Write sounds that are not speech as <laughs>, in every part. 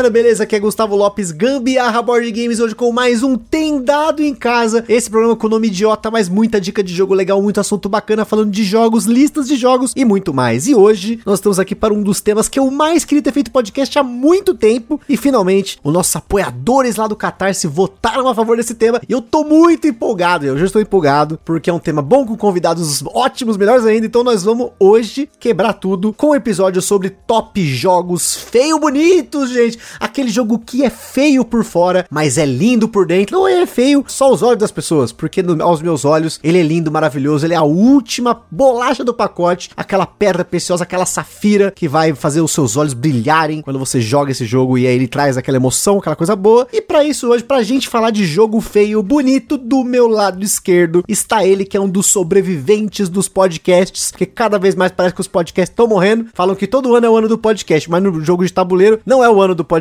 Galera, beleza? Aqui é Gustavo Lopes, Gambiarra Board Games, hoje com mais um Tem Dado em Casa. Esse programa com nome idiota, mas muita dica de jogo legal, muito assunto bacana, falando de jogos, listas de jogos e muito mais. E hoje nós estamos aqui para um dos temas que eu mais queria ter feito podcast há muito tempo. E finalmente, os nossos apoiadores lá do Catarse votaram a favor desse tema. E eu tô muito empolgado, eu já estou empolgado, porque é um tema bom com convidados ótimos, melhores ainda. Então nós vamos hoje quebrar tudo com um episódio sobre top jogos feio bonitos, gente. Aquele jogo que é feio por fora, mas é lindo por dentro. Não é feio só os olhos das pessoas, porque no, aos meus olhos ele é lindo, maravilhoso. Ele é a última bolacha do pacote, aquela pedra preciosa, aquela safira que vai fazer os seus olhos brilharem quando você joga esse jogo e aí ele traz aquela emoção, aquela coisa boa. E para isso hoje, pra gente falar de jogo feio, bonito, do meu lado esquerdo está ele que é um dos sobreviventes dos podcasts, porque cada vez mais parece que os podcasts estão morrendo. Falam que todo ano é o ano do podcast, mas no jogo de tabuleiro não é o ano do podcast.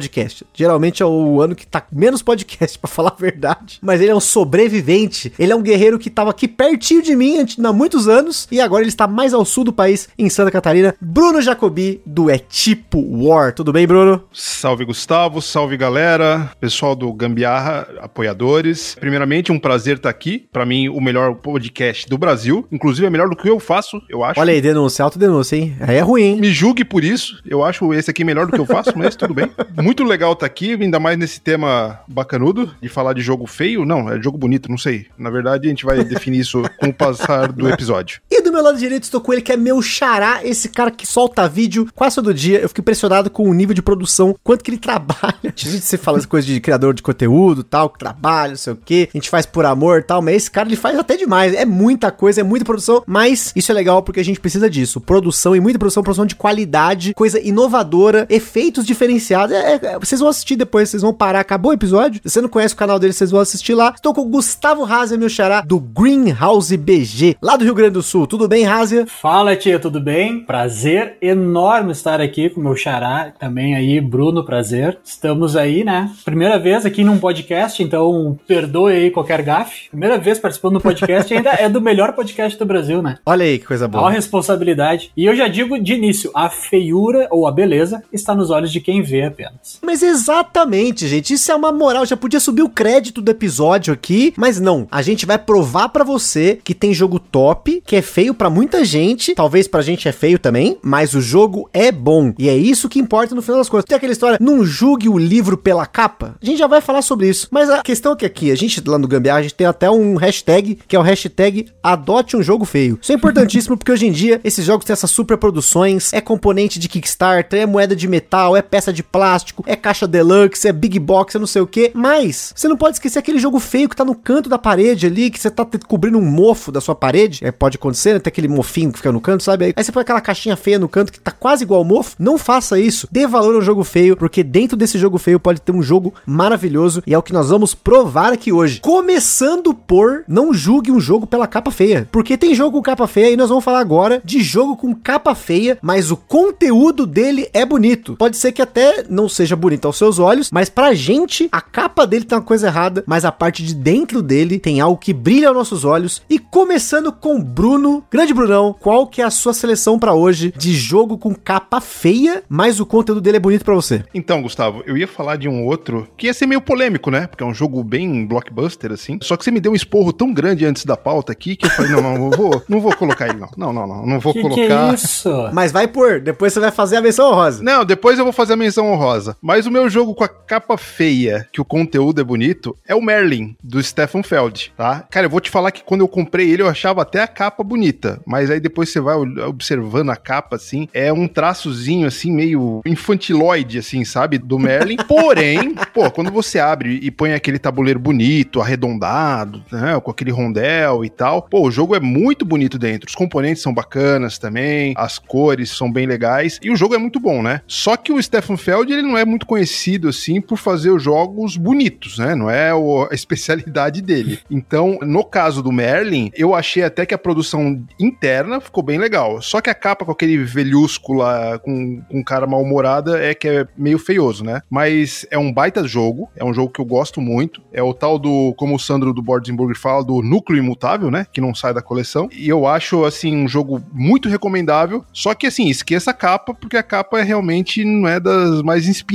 Geralmente é o ano que tá menos podcast, <laughs> para falar a verdade. Mas ele é um sobrevivente. Ele é um guerreiro que tava aqui pertinho de mim há muitos anos e agora ele está mais ao sul do país, em Santa Catarina. Bruno Jacobi, do É Tipo War. Tudo bem, Bruno? Salve, Gustavo. Salve, galera. Pessoal do Gambiarra, apoiadores. Primeiramente, um prazer estar aqui. Para mim, o melhor podcast do Brasil. Inclusive, é melhor do que eu faço, eu acho. Olha aí, denúncia, autodenúncia, hein? Aí é ruim, hein? Me julgue por isso. Eu acho esse aqui melhor do que eu faço, mas tudo bem. Muito <laughs> legal estar aqui, ainda mais nesse tema bacanudo de falar de jogo feio. Não, é jogo bonito, não sei. Na verdade, a gente vai definir isso <laughs> com o passar do episódio. E do meu lado direito estou com ele, que é meu xará, esse cara que solta vídeo quase todo dia. Eu fico impressionado com o nível de produção, quanto que ele <laughs> trabalha. A gente se fala coisa de criador de conteúdo, tal, que trabalha, não sei o que. A gente faz por amor, tal, mas esse cara ele faz até demais. É muita coisa, é muita produção, mas isso é legal porque a gente precisa disso. Produção e muita produção, produção de qualidade, coisa inovadora, efeitos diferenciados. É, é, vocês vão assistir depois, vocês vão parar, acabou o episódio. Se você não conhece o canal dele, vocês vão assistir lá. Estou com o Gustavo Razia, meu xará, do Greenhouse BG, lá do Rio Grande do Sul. Tudo bem, Razia? Fala, tia, tudo bem? Prazer enorme estar aqui com o meu xará, também aí, Bruno, prazer. Estamos aí, né? Primeira vez aqui num podcast, então perdoe aí qualquer gafe. Primeira vez participando do podcast ainda é do melhor podcast do Brasil, né? Olha aí que coisa boa. Olha a responsabilidade. E eu já digo de início, a feiura ou a beleza está nos olhos de quem vê apenas. Mas exatamente, gente. Isso é uma moral. Já podia subir o crédito do episódio aqui, mas não. A gente vai provar para você que tem jogo top, que é feio para muita gente. Talvez pra gente é feio também, mas o jogo é bom. E é isso que importa no final das contas. Tem aquela história, não julgue o livro pela capa. A gente já vai falar sobre isso. Mas a questão é que aqui, a gente lá no Gambiarra, a gente tem até um hashtag, que é o hashtag adote um jogo feio. Isso é importantíssimo <laughs> porque hoje em dia esses jogos têm essas super produções, é componente de Kickstarter, é moeda de metal, é peça de plástico, é caixa deluxe, é big box, é não sei o que. Mas você não pode esquecer aquele jogo feio que tá no canto da parede ali, que você tá cobrindo um mofo da sua parede. É, pode acontecer, né? Tem aquele mofinho que fica no canto, sabe? Aí você põe aquela caixinha feia no canto que tá quase igual ao mofo. Não faça isso. Dê valor ao jogo feio, porque dentro desse jogo feio pode ter um jogo maravilhoso e é o que nós vamos provar aqui hoje. Começando por não julgue um jogo pela capa feia, porque tem jogo com capa feia e nós vamos falar agora de jogo com capa feia, mas o conteúdo dele é bonito. Pode ser que até não seja bonito aos seus olhos, mas pra gente a capa dele tá uma coisa errada, mas a parte de dentro dele tem algo que brilha aos nossos olhos. E começando com Bruno, grande Brunão, qual que é a sua seleção para hoje de jogo com capa feia, mas o conteúdo dele é bonito para você? Então, Gustavo, eu ia falar de um outro que ia ser meio polêmico, né? Porque é um jogo bem blockbuster, assim. Só que você me deu um esporro tão grande antes da pauta aqui que eu falei, não, não, não vou, não vou colocar ele, não. Não, não, não, não vou que colocar. Que é isso? Mas vai por, depois você vai fazer a menção honrosa. Não, depois eu vou fazer a menção honrosa. Mas o meu jogo com a capa feia, que o conteúdo é bonito, é o Merlin, do Stefan Feld, tá? Cara, eu vou te falar que quando eu comprei ele, eu achava até a capa bonita. Mas aí depois você vai observando a capa, assim, é um traçozinho, assim, meio infantiloide, assim, sabe? Do Merlin. <laughs> Porém, pô, quando você abre e põe aquele tabuleiro bonito, arredondado, né? Com aquele rondel e tal, pô, o jogo é muito bonito dentro. Os componentes são bacanas também, as cores são bem legais e o jogo é muito bom, né? Só que o Stefan Feld, ele não é muito conhecido, assim, por fazer os jogos bonitos, né? Não é a especialidade dele. Então, no caso do Merlin, eu achei até que a produção interna ficou bem legal. Só que a capa com aquele velhusco lá, com, com cara mal-humorada, é que é meio feioso, né? Mas é um baita jogo, é um jogo que eu gosto muito. É o tal do, como o Sandro do Bordenburg fala, do núcleo imutável, né? Que não sai da coleção. E eu acho, assim, um jogo muito recomendável. Só que, assim, esqueça a capa, porque a capa é realmente não é das mais inspiradas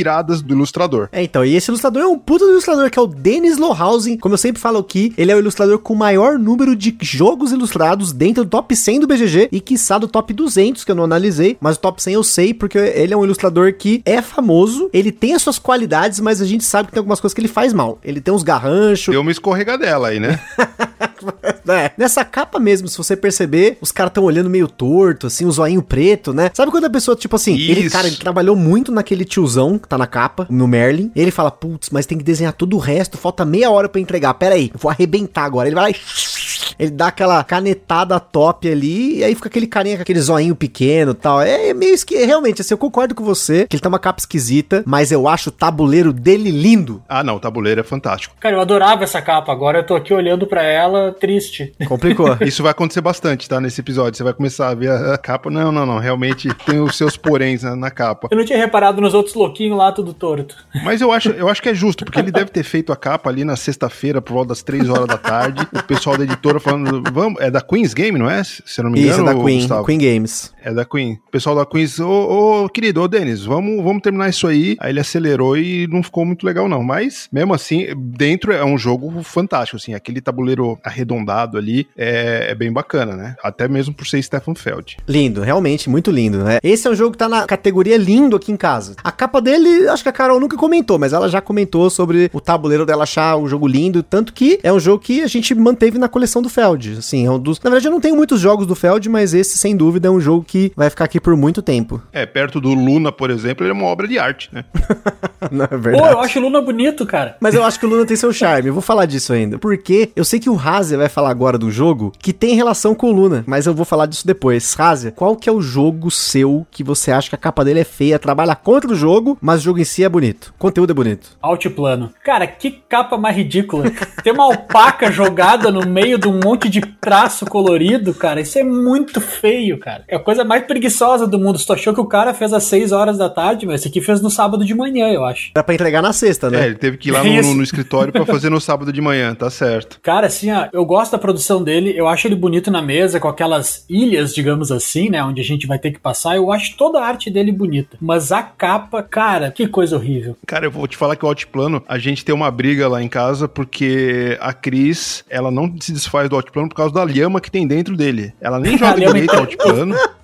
do ilustrador. É, então, e esse ilustrador é um puta ilustrador, que é o Dennis Lohausen. Como eu sempre falo aqui, ele é o ilustrador com o maior número de jogos ilustrados dentro do top 100 do BGG e, quiçá, do top 200, que eu não analisei. Mas o top 100 eu sei, porque ele é um ilustrador que é famoso, ele tem as suas qualidades, mas a gente sabe que tem algumas coisas que ele faz mal. Ele tem uns garranchos. Deu uma escorregadela aí, né? <laughs> <laughs> é. Nessa capa mesmo, se você perceber, os caras estão olhando meio torto, assim, o um zoinho preto, né? Sabe quando a pessoa, tipo assim, Isso. ele, cara, ele trabalhou muito naquele tiozão que tá na capa, no Merlin. Ele fala, putz, mas tem que desenhar todo o resto, falta meia hora para entregar. Pera aí, eu vou arrebentar agora. Ele vai lá e <laughs> ele dá aquela canetada top ali, e aí fica aquele carinha com aquele zoinho pequeno e tal. É, é meio que realmente, assim, eu concordo com você, que ele tá uma capa esquisita, mas eu acho o tabuleiro dele lindo. Ah, não, o tabuleiro é fantástico. Cara, eu adorava essa capa, agora eu tô aqui olhando para ela triste. Complicou. <laughs> Isso vai acontecer bastante, tá? Nesse episódio. Você vai começar a ver a capa. Não, não, não. Realmente tem os seus poréns na, na capa. Eu não tinha reparado nos outros louquinhos lá, tudo torto. Mas eu acho, eu acho que é justo, porque ele deve ter feito a capa ali na sexta-feira, por volta das três horas da tarde. O pessoal da editora falando, vamos, é da Queen's Game, não é? Se eu não me engano. Isso, é da Queen, Gustavo. Queen Games. É da Queen. O pessoal da Queen's, ô, ô querido, ô Denis, vamos, vamos terminar isso aí. Aí ele acelerou e não ficou muito legal, não. Mas, mesmo assim, dentro é um jogo fantástico, assim. Aquele tabuleiro arredondado ali é, é bem bacana, né? Até mesmo por ser Stefan Feld. Lindo, realmente, muito lindo, né? Esse é um jogo que tá na categoria lindo aqui em casa. A capa dele, acho que a Carol nunca comentou, mas ela já comentou sobre o tabuleiro dela achar o jogo lindo, tanto que é um jogo que a gente manteve na coleção do Feld. Assim, é um dos. Na verdade, eu não tenho muitos jogos do Feld, mas esse, sem dúvida, é um jogo que vai ficar aqui por muito tempo. É, perto do Luna, por exemplo, ele é uma obra de arte, né? <laughs> não, é verdade. Pô, eu acho o Luna bonito, cara. Mas eu acho que o Luna tem seu charme. Eu vou falar disso ainda. Porque eu sei que o Razer vai falar agora do jogo que tem relação com o Luna, mas eu vou falar disso depois. Razer, qual que é o jogo seu que você acha que a capa dele é feia, trabalha contra o jogo, mas o jogo em si é bonito? O conteúdo é bonito. Altiplano. Cara, que capa mais ridícula. Tem uma alpaca <laughs> jogada no meio de um monte de traço colorido, cara. Isso é muito feio, cara. É a coisa mais preguiçosa do mundo. Se tu achou que o cara fez às 6 horas da tarde, mas esse aqui fez no sábado de manhã, eu acho. Era pra entregar na sexta, né? É, ele teve que ir lá no, no, no escritório para fazer no sábado de manhã, tá certo. Cara, assim, ó, eu gosto da produção dele, eu acho ele bonito na mesa, com aquelas ilhas, digamos assim, né? Onde a gente vai ter que passar. Eu acho toda a arte dele bonita. Mas a capa, cara, que coisa horrível. Cara, eu vou te falar que o Altiplano, a gente tem uma briga lá em casa, porque a Cris, ela não se desfaz do Altiplano por causa da lhama que tem dentro dele. Ela nem <laughs> joga direito o Altiplano. <laughs>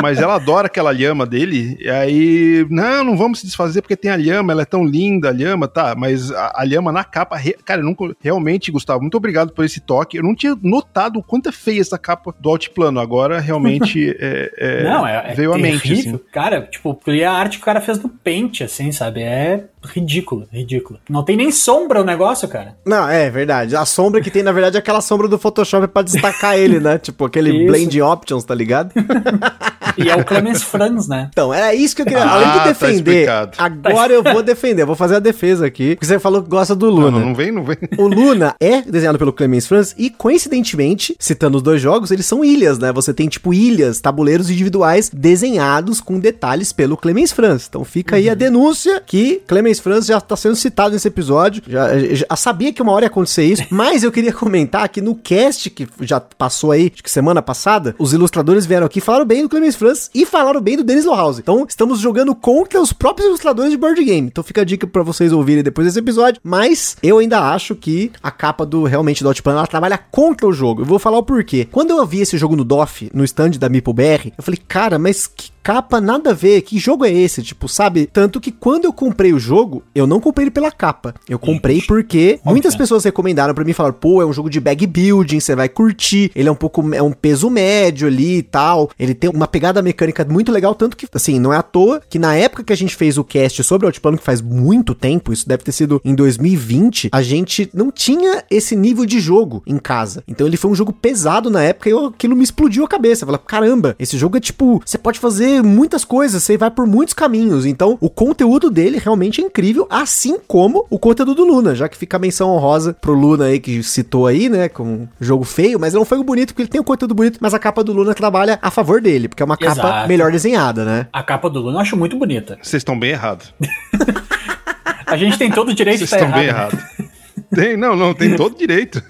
Mas ela adora aquela lhama dele. E aí, não, não vamos se desfazer porque tem a lhama, ela é tão linda, a lhama, tá. Mas a, a lhama na capa, re, cara, eu nunca, realmente, Gustavo, muito obrigado por esse toque. Eu não tinha notado o quanto é feia essa capa do Altiplano. Agora, realmente, <laughs> é, é, não, é, veio é à mente. Assim. Cara, tipo, e a arte que o cara fez no pente, assim, sabe? É ridículo, ridículo. Não tem nem sombra o negócio, cara. Não, é verdade. A sombra que tem, na verdade, é aquela sombra do Photoshop pra destacar ele, né? Tipo, aquele Isso. blend options, tá ligado? <laughs> E é o Clemens Franz, né? Então, era isso que eu queria. Ah, Além de tá defender, tá agora eu vou defender. Eu vou fazer a defesa aqui. Porque você falou que gosta do Luna. Não, não, vem, não vem. O Luna é desenhado pelo Clemens Franz e, coincidentemente, citando os dois jogos, eles são ilhas, né? Você tem, tipo, ilhas, tabuleiros individuais desenhados com detalhes pelo Clemens Franz. Então fica aí a uhum. denúncia que Clemens Franz já tá sendo citado nesse episódio. Já, já sabia que uma hora ia acontecer isso, <laughs> mas eu queria comentar que no cast que já passou aí, acho que semana passada, os ilustradores vieram aqui e falaram bem do Clemens Franz e falaram bem do Dennis Lohausen. Então, estamos jogando contra os próprios ilustradores de board game. Então, fica a dica para vocês ouvirem depois desse episódio. Mas eu ainda acho que a capa do realmente do Outplan ela trabalha contra o jogo. Eu vou falar o porquê. Quando eu vi esse jogo no DOF, no stand da Meeple BR, eu falei, cara, mas que capa nada a ver. Que jogo é esse? Tipo, sabe? Tanto que quando eu comprei o jogo, eu não comprei ele pela capa. Eu comprei porque muitas pessoas recomendaram para mim falar, pô, é um jogo de bag building, você vai curtir. Ele é um pouco é um peso médio ali e tal. Ele tem uma pegada mecânica muito legal, tanto que assim, não é à toa que na época que a gente fez o cast sobre o Altiplano, que faz muito tempo, isso deve ter sido em 2020, a gente não tinha esse nível de jogo em casa. Então ele foi um jogo pesado na época e eu, aquilo me explodiu a cabeça. Eu falei, caramba, esse jogo é tipo, você pode fazer muitas coisas, você vai por muitos caminhos. Então, o conteúdo dele realmente é incrível, assim como o conteúdo do Luna, já que fica a menção honrosa pro Luna aí, que citou aí, né, com jogo feio, mas não foi o bonito, porque ele tem um conteúdo bonito, mas a capa do Luna trabalha a favor dele, porque é uma capa Exato. melhor desenhada, né? A capa do Luna eu acho muito bonita. Vocês estão bem errados. <laughs> A gente tem todo o direito de Vocês estar estão bem errado. Tem, não, não, tem todo direito.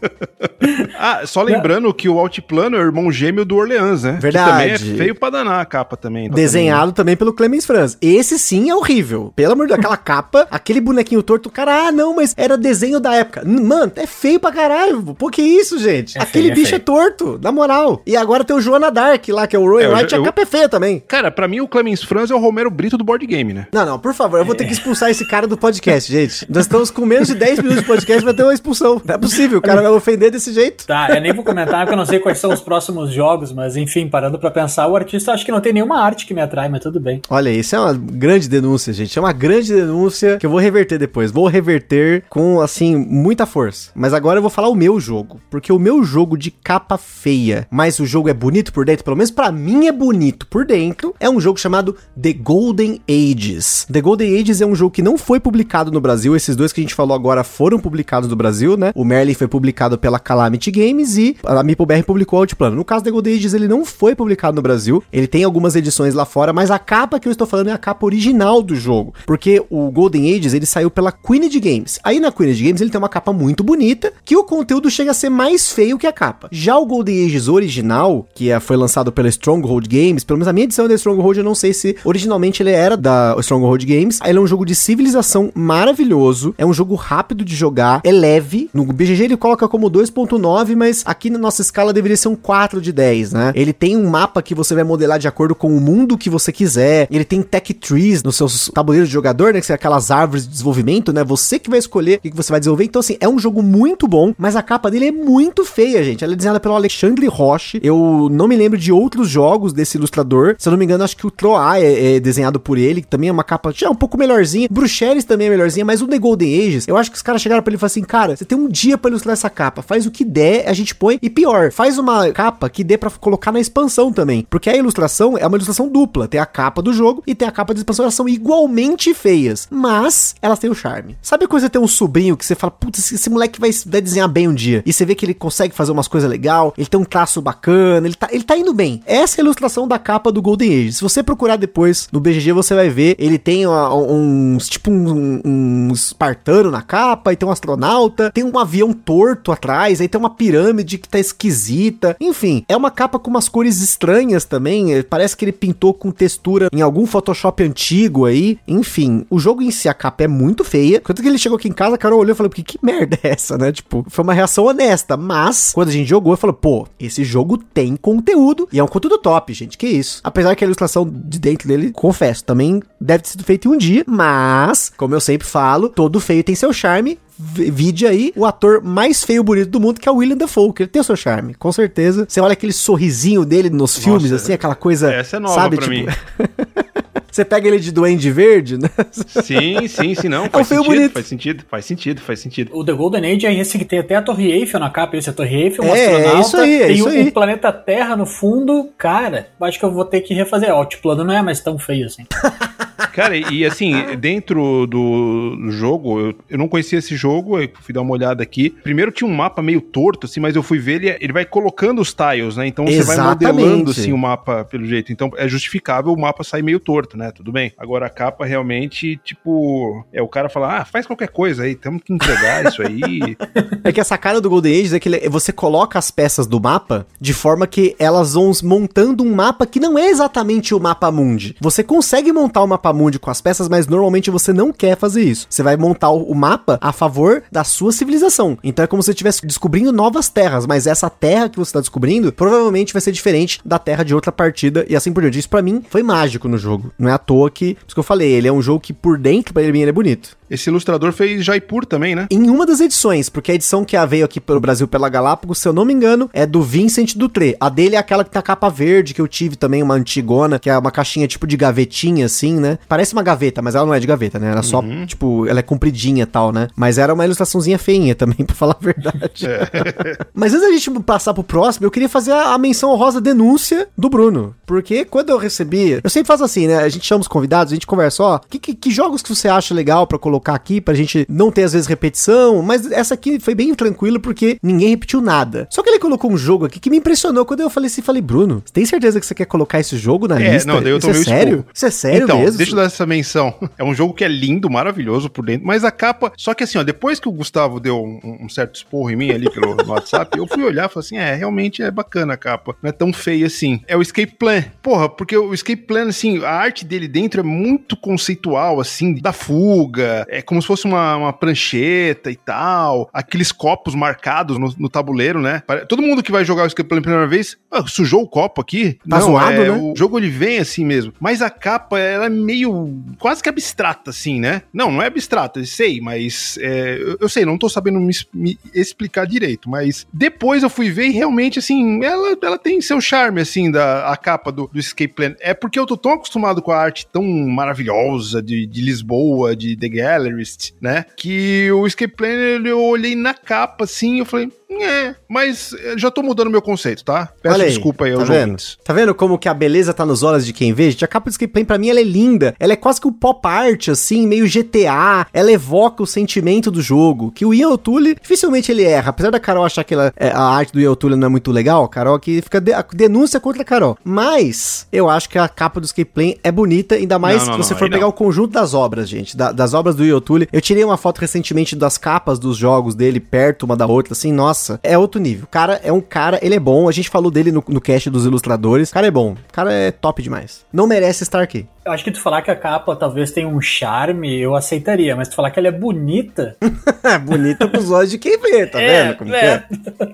<laughs> ah, só lembrando que o Altiplano é o irmão gêmeo do Orleans, né? Verdade. Que também é feio pra danar a capa também. Desenhado também pelo Clemens Franz. Esse sim é horrível. Pelo amor de Deus, aquela capa, aquele bonequinho torto, o cara, ah, não, mas era desenho da época. Mano, é feio pra caralho. Por que isso, gente? É aquele feio, é bicho é, feio. torto, na moral. E agora tem o Joana Dark lá, que é o Roy É, eu Wright, já- a eu- capa é feia também. Cara, pra mim o Clemens Franz é o Romero Brito do board game, né? Não, não, por favor, eu vou ter que expulsar esse cara do podcast, gente. Nós estamos com menos de 10 minutos de podcast, vai ter uma expulsão. Não é possível, o cara vai ofender desse jeito. Tá, eu nem vou comentar porque eu não sei quais são os próximos jogos, mas enfim, parando pra pensar, o artista acho que não tem nenhuma arte que me atrai, mas tudo bem. Olha, isso é uma grande denúncia, gente. É uma grande denúncia que eu vou reverter depois. Vou reverter com, assim, muita força. Mas agora eu vou falar o meu jogo. Porque o meu jogo de capa feia, mas o jogo é bonito por dentro, pelo menos pra mim é bonito por dentro, é um jogo chamado The Golden Ages. The Golden Ages é um jogo que não foi publicado no Brasil. Esses dois que a gente falou agora foram publicados no Brasil, né? O Merlin foi publicado pela Calamity Games e a MeepleBR publicou o Altiplano. No caso The Golden Ages, ele não foi publicado no Brasil. Ele tem algumas edições lá fora, mas a capa que eu estou falando é a capa original do jogo. Porque o Golden Ages, ele saiu pela Queened Games. Aí na Queened Games, ele tem uma capa muito bonita, que o conteúdo chega a ser mais feio que a capa. Já o Golden Ages original, que é- foi lançado pela Stronghold Games, pelo menos a minha edição é da Stronghold, eu não sei se originalmente ele era da Stronghold Games. Ele é um jogo de civilização maravilhoso, é um jogo rápido de jogar, é leve. No BGG ele coloca como 2.9, mas aqui na nossa escala deveria ser um 4 de 10, né? Ele tem um mapa que você vai modelar de acordo com o mundo que você quiser. Ele tem tech trees nos seus tabuleiros de jogador, né? Que são aquelas árvores de desenvolvimento, né? Você que vai escolher o que você vai desenvolver. Então, assim, é um jogo muito bom, mas a capa dele é muito feia, gente. Ela é desenhada pelo Alexandre Roche. Eu não me lembro de outros jogos desse ilustrador. Se eu não me engano, acho que o Troá é, é desenhado por ele, que também é uma capa já um pouco melhorzinha. Bruxeles também é melhorzinha, mas o The Golden Ages, eu acho que os caras chegaram pra ele e falaram assim: cara, você tem um dia pra ilustrar essa capa. Faz o que der, a gente põe. E pior, faz uma capa que dê pra colocar na expansão também. Porque a ilustração é uma ilustração dupla. Tem a capa do jogo e tem a capa da expansão. Elas são igualmente feias. Mas elas têm o charme. Sabe quando você tem um sobrinho que você fala, putz, esse, moleque vai, vai desenhar bem um dia. E você vê que ele consegue fazer umas coisas legais, ele tem um traço bacana, ele tá, ele tá indo bem. Essa é a ilustração da capa do Golden Age. Se você procurar depois no BGG, você vai ver. Ele tem ó, uns, tipo um, um espartano na capa, e tem um astronauta, tem um avião torto atrás, aí tem uma pirâmide que tá esquisita. Enfim, é uma capa com umas cores estranhas também. eh, Parece que ele pintou com textura em algum Photoshop antigo aí. Enfim, o jogo em si, a capa é muito feia. Quando ele chegou aqui em casa, a Carol olhou e falou: que, que merda é essa, né? Tipo, foi uma reação honesta. Mas, quando a gente jogou, falou: pô, esse jogo tem conteúdo. E é um conteúdo top, gente. Que isso. Apesar que a ilustração de dentro dele, confesso, também deve ter sido feita em um dia. Mas, como eu sempre falo, todo feio tem seu charme. Vide aí o ator mais feio e bonito do mundo, que é o William Dafoe, que ele tem o seu charme, com certeza. Você olha aquele sorrisinho dele nos filmes, assim, aquela coisa. Essa é nova sabe, pra tipo, mim. <laughs> Você pega ele de Duende Verde, né? Sim, sim, sim, não. um Faz feio sentido, bonito. faz sentido, faz sentido, faz sentido. O The Golden Age é esse que tem até a Torre Eiffel na capa, esse é a Torre Eiffel, um É, é astronauta, isso aí, é tem isso o, aí. o planeta Terra no fundo. Cara, acho que eu vou ter que refazer. Ó, o plano não é mais tão feio assim. <laughs> Cara, e assim, dentro do, jogo, eu, eu não conhecia esse jogo, eu fui dar uma olhada aqui. Primeiro tinha um mapa meio torto, assim, mas eu fui ver, ele, ele vai colocando os tiles, né? Então você vai Exatamente. modelando, assim, o mapa pelo jeito. Então é justificável o mapa sair meio torto, né? Tudo bem. Agora a capa realmente, tipo, é o cara falar, ah, faz qualquer coisa aí, temos que entregar isso aí. <laughs> É que a sacada do Golden Age é que você coloca as peças do mapa de forma que elas vão montando um mapa que não é exatamente o mapa mundi. Você consegue montar o mapa mundi com as peças, mas normalmente você não quer fazer isso. Você vai montar o mapa a favor da sua civilização. Então é como se você estivesse descobrindo novas terras, mas essa terra que você está descobrindo provavelmente vai ser diferente da terra de outra partida e assim por diante. Isso pra mim foi mágico no jogo. Não é à toa que, isso que eu falei, ele é um jogo que por dentro, pra ele, ele é bonito. Esse ilustrador fez Jaipur também, né? Em uma das edições, porque a edição que veio aqui pelo Brasil pela Galápagos, se eu não me engano, é do Vincent Dutré. A dele é aquela que tá capa verde, que eu tive também, uma antigona, que é uma caixinha tipo de gavetinha, assim, né? Parece uma gaveta, mas ela não é de gaveta, né? Ela só, Uhum. tipo, ela é compridinha e tal, né? Mas era uma ilustraçãozinha feinha também, <laughs> pra falar a verdade. <laughs> Mas antes da gente passar pro próximo, eu queria fazer a, a menção honrosa denúncia do Bruno. Porque quando eu recebi. Eu sempre faço assim, né? A gente chama os convidados, a gente conversa, ó, que, que, que jogos que você acha legal pra colocar aqui, pra gente não ter às vezes repetição. Mas essa aqui foi bem tranquilo porque ninguém repetiu nada. Só que ele colocou um jogo aqui que me impressionou quando eu falei assim: falei, Bruno, você tem certeza que você quer colocar esse jogo na É, lista? não, daí eu Isso é sério? esporro. Isso é sério então, mesmo? deixa eu dar essa menção. <laughs> É um jogo que é lindo, maravilhoso por dentro, mas a capa. Só que assim, ó, depois que o Gustavo deu um, um certo esporro em mim ali pelo <laughs> WhatsApp, eu fui olhar e falei assim: é, realmente é bacana a capa. Não é tão feia assim. É o Escape Plan. Porra, porque o Escape Plan, assim, a arte dele dentro é muito conceitual, assim, da fuga. É como se fosse uma, uma prancheta e tal. Aqueles copos marcados no, no tabuleiro, né? Todo mundo que vai jogar o Escape Plan pela primeira vez, ah, sujou o copo aqui? Tá zoado, é, né? O jogo ele vem assim mesmo. Mas a capa, ela é meio quase que abstrata, assim, né? Não, não é abstrata, eu sei, mas é, eu, eu sei, não tô sabendo me, me explicar direito. Mas depois eu fui ver e realmente, assim, ela, ela tem seu charme, assim, da a capa do, do Escape Plan. É porque eu tô tão acostumado com a arte tão maravilhosa de, de Lisboa, de The Gallerist, né? Que o Escape Plan, eu olhei na capa, assim, eu falei. É, mas eh, já tô mudando meu conceito, tá? Peço Olha aí, desculpa aí tá aos vendo? ouvintes. Tá vendo como que a beleza tá nos olhos de quem vê? Gente, a capa do Escape Plan, pra mim, ela é linda. Ela é quase que um pop art, assim, meio GTA. Ela evoca o sentimento do jogo. Que o Ian O'Toole, dificilmente ele erra. Apesar da Carol achar que ela- é, a arte do Ian O'Toole não é muito legal, a Carol aqui fica de- a denúncia contra a Carol. Mas, eu acho que a capa do Escape Plan é bonita, ainda mais se você não, for pegar não. o conjunto das obras, gente. da- das obras do Ian O'Toole. Eu tirei uma foto recentemente das capas dos jogos dele, perto uma da outra, assim, nossa, é outro nível. O cara é um cara, ele é bom. A gente falou dele no, no cast dos ilustradores. O cara é bom. O cara é top demais. Não merece estar aqui. Eu acho que tu falar que a capa talvez tenha um charme, eu aceitaria, mas tu falar que ela é bonita. <laughs> É bonita pros olhos de quem vê, tá vendo? Como que é?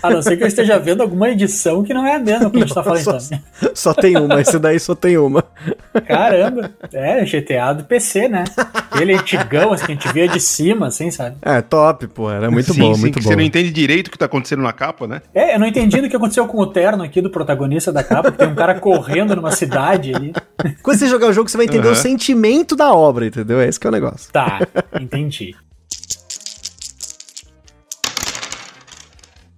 A não ser que eu esteja vendo alguma edição que não é a mesma que a gente tá falando Só, então. só tem uma, esse daí só tem uma. Caramba, é GTA do PC, né? Aquele antigão, assim, que a gente via de cima, assim, sabe? É, top, pô. Era muito Sim, bom, sim, muito que bom. Você não entende direito o que tá acontecendo na capa, né? É, eu não entendi do que aconteceu com o terno aqui do protagonista da capa, que tem um cara correndo numa cidade ali. Quando você jogar o jogo, você vai entender Aham. o sentimento da obra, entendeu? Esse que é o negócio. Tá, entendi.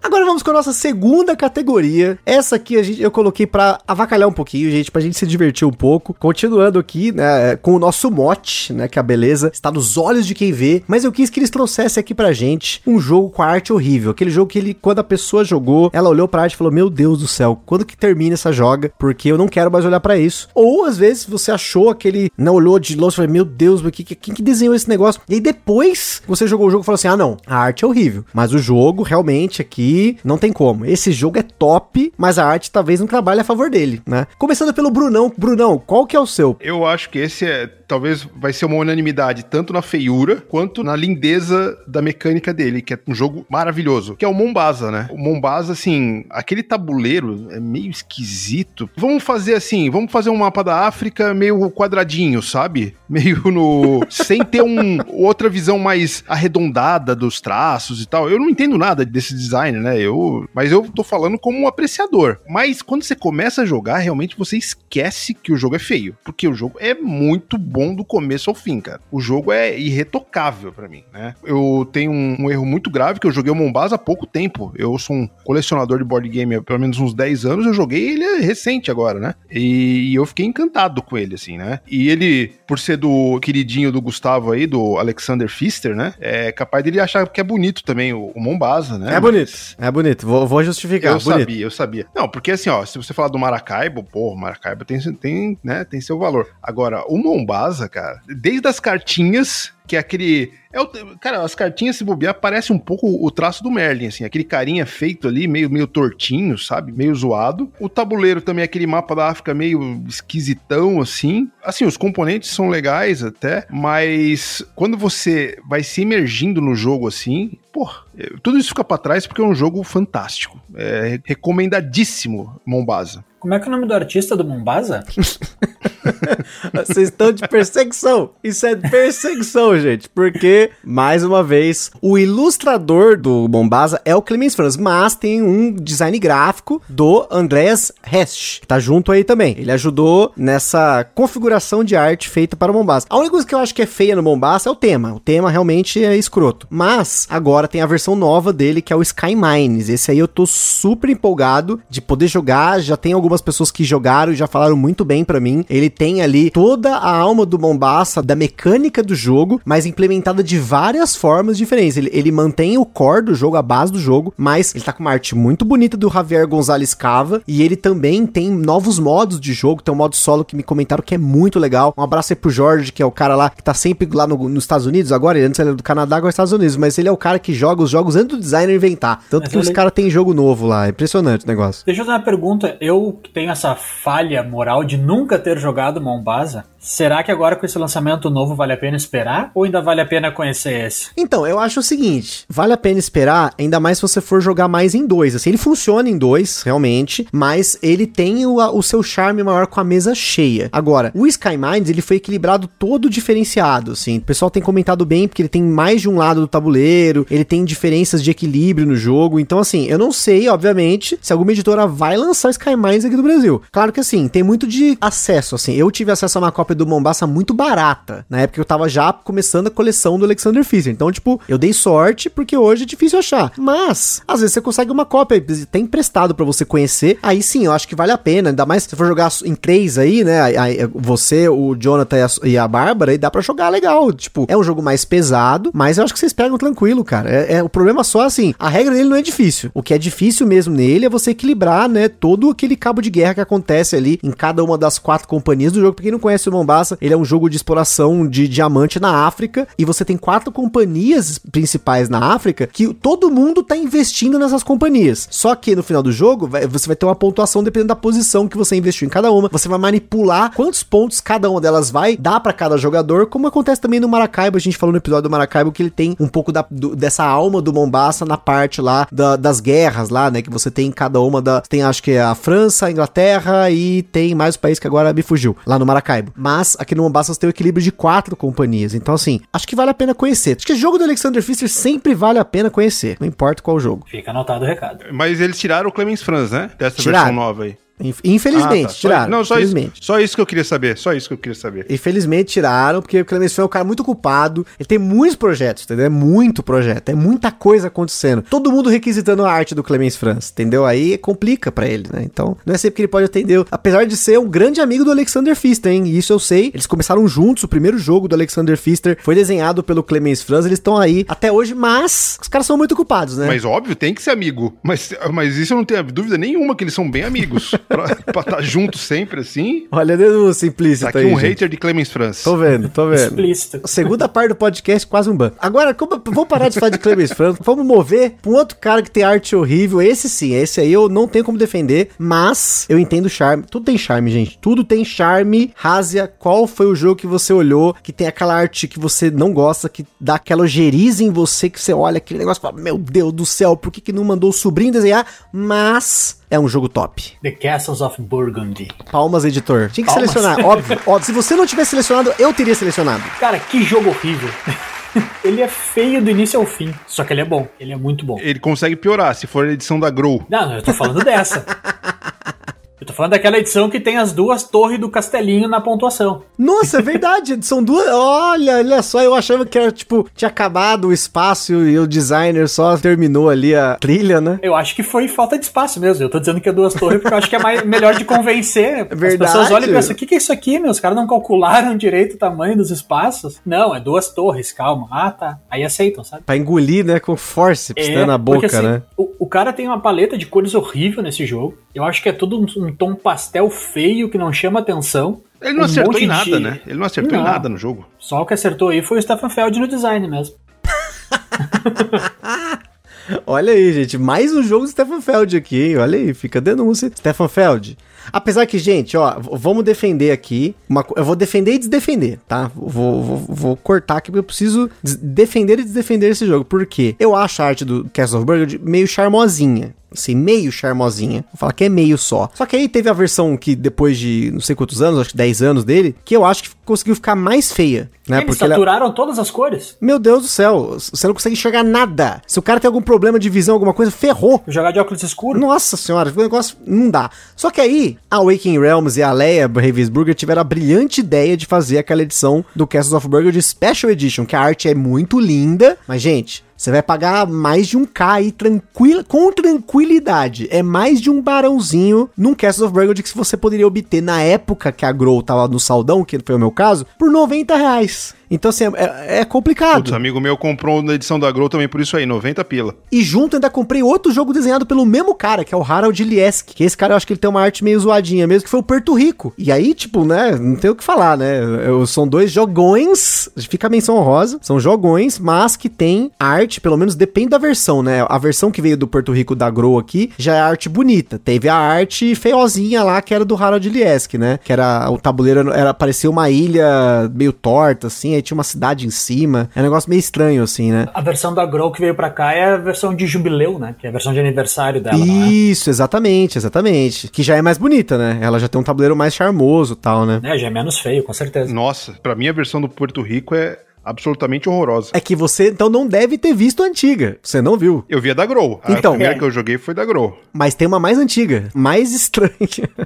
Agora vamos com a nossa segunda categoria. Essa aqui a gente, eu coloquei pra avacalhar um pouquinho, gente, pra gente se divertir um pouco. Continuando aqui, né, com o nosso mote, né, que a beleza está nos olhos de quem vê. Mas eu quis que eles trouxessem aqui pra gente um jogo com a arte horrível. Aquele jogo que ele, quando a pessoa jogou, ela olhou pra arte e falou: Meu Deus do céu, quando que termina essa joga? Porque eu não quero mais olhar pra isso. Ou às vezes você achou aquele, não olhou de longe e falou: Meu Deus, mas que, quem que desenhou esse negócio? E aí depois você jogou o jogo e falou assim: Ah, não, a arte é horrível. Mas o jogo realmente aqui não tem como. Esse jogo é top, mas a arte talvez não trabalhe a favor dele, né? Começando pelo Brunão. Brunão, qual que é o seu? Eu acho que esse é, talvez vai ser uma unanimidade, tanto na feiura quanto na lindeza da mecânica dele, que é um jogo maravilhoso, que é o Mombasa, né? O Mombasa, assim, aquele tabuleiro é meio esquisito. Vamos fazer assim, vamos fazer um mapa da África meio quadradinho, sabe? <laughs> Meio no... sem ter um, outra visão mais arredondada dos traços e tal. Eu não entendo nada desse design, né? Eu, mas eu tô falando como um apreciador. Mas quando você começa a jogar, realmente você esquece que o jogo é feio, porque o jogo é muito bom do começo ao fim, cara. O jogo é irretocável pra mim, né? Eu tenho um, um erro muito grave que eu joguei o Mombasa há pouco tempo. Eu sou um colecionador de board game há pelo menos uns 10 anos, eu joguei ele é recente agora, né? E, eu fiquei encantado com ele, assim, né? E ele, por ser do queridinho do Gustavo aí, do Alexander Pfister, né? É capaz dele achar que é bonito também o, o Mombasa, né? É bonito. É bonito. Vou, vou justificar. Eu bonito. sabia, eu sabia. Não, porque assim, ó, se você falar do Maracaibo, pô, Maracaibo tem, tem, né, tem seu valor. Agora, o Mombasa, cara, desde as cartinhas, que é aquele. É o, cara, as cartinhas, se bobear, parece um pouco o traço do Merlin, assim, aquele carinha feito ali, meio, meio tortinho, sabe? Meio zoado. O tabuleiro também é aquele mapa da África meio esquisitão, assim. Assim, os componentes são legais até, mas quando você vai se imergindo no jogo assim, pô, é, tudo isso fica pra trás porque é um jogo fantástico. É recomendadíssimo, Mombasa. Como é que é o nome do artista do Mombasa? <laughs> Vocês estão de perseguição. Isso é perseguição, gente, porque, mais uma vez, o ilustrador do Mombasa é o Clemens Franz, mas tem um design gráfico do Andreas Hest, que tá junto aí também. Ele ajudou nessa configuração de arte feita para o Mombasa. A única coisa que eu acho que é feia no Mombasa é o tema. O tema realmente é escroto. Mas, agora tem a versão nova dele, que é o Sky Mines. Esse aí eu tô super empolgado de poder jogar. Já tem algumas pessoas que jogaram e já falaram muito bem para mim. Ele tem ali toda a alma do Mombasa, da mecânica do jogo, mas implementada de várias formas diferentes. Ele, ele mantém o core do jogo, a base do jogo, mas ele tá com uma arte muito bonita do Javier Gonzalez Cava e ele também tem novos modos de jogo. Tem um modo solo que me comentaram que é muito legal. Um abraço aí pro Jorge, que é o cara lá que tá sempre lá no, nos Estados Unidos. Agora, ele antes era do Canadá, agora é Estados Unidos, mas ele é o cara que joga os jogos antes do designer inventar. Tanto que os caras têm jogo novo lá. É impressionante o negócio. Deixa eu fazer uma pergunta. Eu que tenho essa falha moral de nunca ter jogado Mombasa, será que agora com esse lançamento novo vale a pena esperar? Ou ainda vale a pena conhecer esse? Então, eu acho o seguinte: vale a pena esperar, ainda mais se você for jogar mais em dois. Assim, ele funciona em dois, realmente, mas ele tem o, o seu charme maior com a mesa cheia. Agora, o Sky Minds, ele foi equilibrado todo diferenciado, assim. O pessoal tem comentado bem, porque ele tem mais de um lado do tabuleiro, ele tem diferenças de equilíbrio no jogo. Então, assim, eu não sei, obviamente, se alguma editora vai lançar Sky Minds aqui do Brasil. Claro que, assim, tem muito de acesso, assim. Eu tive acesso a uma cópia do Mombasa muito barata, na época eu tava já começando a coleção do Alexander Fischer. Então, tipo, eu dei sorte, porque hoje é difícil achar. Mas, às vezes você consegue uma cópia, tem emprestado pra você conhecer. Aí sim, eu acho que vale a pena. Ainda mais se for jogar em três aí, né? Aí- você, o Jonathan e a, e Bárbara, aí dá pra jogar legal. Tipo, é um jogo mais pesado, mas eu acho que vocês pegam tranquilo, cara. É, é- o problema só assim, a regra dele não é difícil. O que é difícil mesmo nele é você equilibrar, né, todo aquele cabo de guerra que acontece ali em cada uma das quatro companhias do jogo. Pra quem não conhece o Mombasa, ele é um jogo de exploração de diamante na África e você tem quatro companhias principais na África que todo mundo tá investindo nessas companhias. Só que no final do jogo, você vai ter uma pontuação dependendo da posição que você investiu em cada uma. Você vai manipular quantos pontos cada uma delas vai dar pra cada jogador, como acontece também no Maracaibo. A gente falou no episódio do Maracaibo que ele tem um pouco da- do- dessa alma do Mombasa na parte lá da- das guerras lá, né? Que você tem em cada uma da. Tem acho que é a França, a Inglaterra e tem mais um país que agora me fugiu, lá no Maracaibo. Mas aqui no Mombasa você tem o equilíbrio de quatro companhias. Então, assim, acho que vale a pena conhecer. Acho que jogo do Alexander Pfister sempre vale a pena conhecer. Não importa qual jogo. Fica anotado o recado. Mas eles tiraram o Clemens Franz, né? Dessa Tiraram. versão nova aí. Inf- Infelizmente, Ah, tá. Tiraram. Não, só isso, infelizmente. só isso que eu queria saber. Só isso que eu queria saber. Infelizmente tiraram, porque o Clemens foi um cara muito ocupado. Ele tem muitos projetos, entendeu? É muito projeto, é muita coisa acontecendo. Todo mundo requisitando a arte do Clemens Franz, entendeu? Aí complica pra ele, né? Então, não é sempre que ele pode atender. Apesar de ser um grande amigo do Alexander Pfister, hein? Isso eu sei. Eles começaram juntos, o primeiro jogo do Alexander Pfister foi desenhado pelo Clemens Franz. Eles estão aí até hoje, mas os caras são muito ocupados, né? Mas óbvio, tem que ser amigo. Mas, mas isso eu não tenho dúvida nenhuma que eles são bem amigos. <laughs> pra estar juntos sempre assim. Olha a denúncia Tá implícita aqui aí. um gente. hater de Clemens Franz. Tô vendo, tô vendo. Explícito. Segunda parte do podcast, quase um ban. Agora, como, vamos parar de falar de Clemens Franz, <laughs> vamos mover pra um outro cara que tem arte horrível. Esse sim, esse aí eu não tenho como defender, mas eu entendo o charme. Tudo tem charme, gente. Tudo tem charme. Razia, qual foi o jogo que você olhou, que tem aquela arte que você não gosta, que dá aquela ojeriza em você, que você olha aquele negócio e fala, meu Deus do céu, por que, que não mandou o sobrinho desenhar? Mas é um jogo top. The Castles of Burgundy. Palmas, editor. Tinha que Palmas. selecionar, <laughs> óbvio, óbvio. Se você não tivesse selecionado, eu teria selecionado. Cara, que jogo horrível. <laughs> ele é feio do início ao fim. Só que ele é bom. Ele é muito bom. Ele consegue piorar se for a edição da Grow. Não, eu tô falando dessa. <laughs> Eu tô falando daquela edição que tem as duas torres do castelinho na pontuação. Nossa, é verdade. <laughs> São duas. Olha, olha só. Eu achava que era tipo, tinha acabado o espaço e o designer só terminou ali a trilha, né? Eu acho que foi falta de espaço mesmo. Eu tô dizendo que é duas torres porque eu acho que é mais, melhor de convencer. <laughs> As verdade. pessoas olham e pensam: o que, que é isso aqui, meu? Os caras não calcularam direito o tamanho dos espaços. Não, é duas torres, calma. Ah, tá. Aí aceitam, sabe? Pra engolir, né? Com forceps, né? Na boca, porque, assim, né? O, o cara tem uma paleta de cores horrível nesse jogo. Eu acho que é tudo um, um tom pastel feio que não chama atenção. Ele não Um acertou em nada, de- né? Ele não acertou Não. em nada no jogo. Só o que acertou aí foi o Stefan Feld no design mesmo. <laughs> Olha aí, gente. Mais um jogo do Stefan Feld aqui, hein? Olha aí, fica a denúncia. Stefan Feld. Apesar que, gente, ó, vamos defender aqui. Uma, eu vou defender e desdefender, tá? Vou, vou, vou cortar aqui porque eu preciso defender e desdefender esse jogo. Por quê? Eu acho a arte do Castle of Burgundy meio charmosinha. Assim, meio charmosinha. Vou falar que é meio só. Só que aí teve a versão que depois de não sei quantos anos, acho que 10 anos dele, que eu acho que conseguiu ficar mais feia, né? Eles ela- saturaram todas as cores. Meu Deus do céu, você não consegue enxergar nada. Se o cara tem algum problema de visão, alguma coisa, ferrou. Jogar de óculos escuros. Nossa senhora, o negócio não dá. Só que aí, a Waking Realms e a Leia Ravensburger tiveram a brilhante ideia de fazer aquela edição do Castles of Burgundy Special Edition, que a arte é muito linda, mas gente, você vai pagar mais de um K aí tranquila, com tranquilidade. É mais de um barãozinho num Castles of Burgundy que você poderia obter na época que a Grow tava no saldão, que foi o meu caso, por 90 reais. Então, assim, é, é complicado. Putz, amigo meu comprou na edição da Grow também por isso aí, 90 pila. E junto ainda comprei outro jogo desenhado pelo mesmo cara, que é o Harold Liesk. Que esse cara eu acho que ele tem uma arte meio zoadinha mesmo, que foi o Porto Rico. E aí, tipo, né, não tem o que falar, né? Eu- São dois jogões, fica a menção honrosa, são jogões, mas que tem arte, pelo menos depende da versão, né? A versão que veio do Porto Rico da Grow aqui já é arte bonita. Teve a arte feiozinha lá, que era do Harold Liesk, né? Que era o tabuleiro, era parecia uma ilha meio torta, assim, aí tinha uma cidade em cima. É um negócio meio estranho, assim, né? A versão da Grow que veio pra cá é a versão de jubileu, né? Que é a versão de aniversário dela, é? Isso, exatamente, exatamente. Que já é mais bonita, né? Ela já tem um tabuleiro mais charmoso e tal, né? É, já é menos feio, com certeza. Nossa, pra mim a versão do Porto Rico é absolutamente horrorosa. É que você então não deve ter visto a antiga. Você não viu. Eu vi a da Grow. A Então. primeira É. que eu joguei foi da Grow. Mas tem uma mais antiga, mais estranha.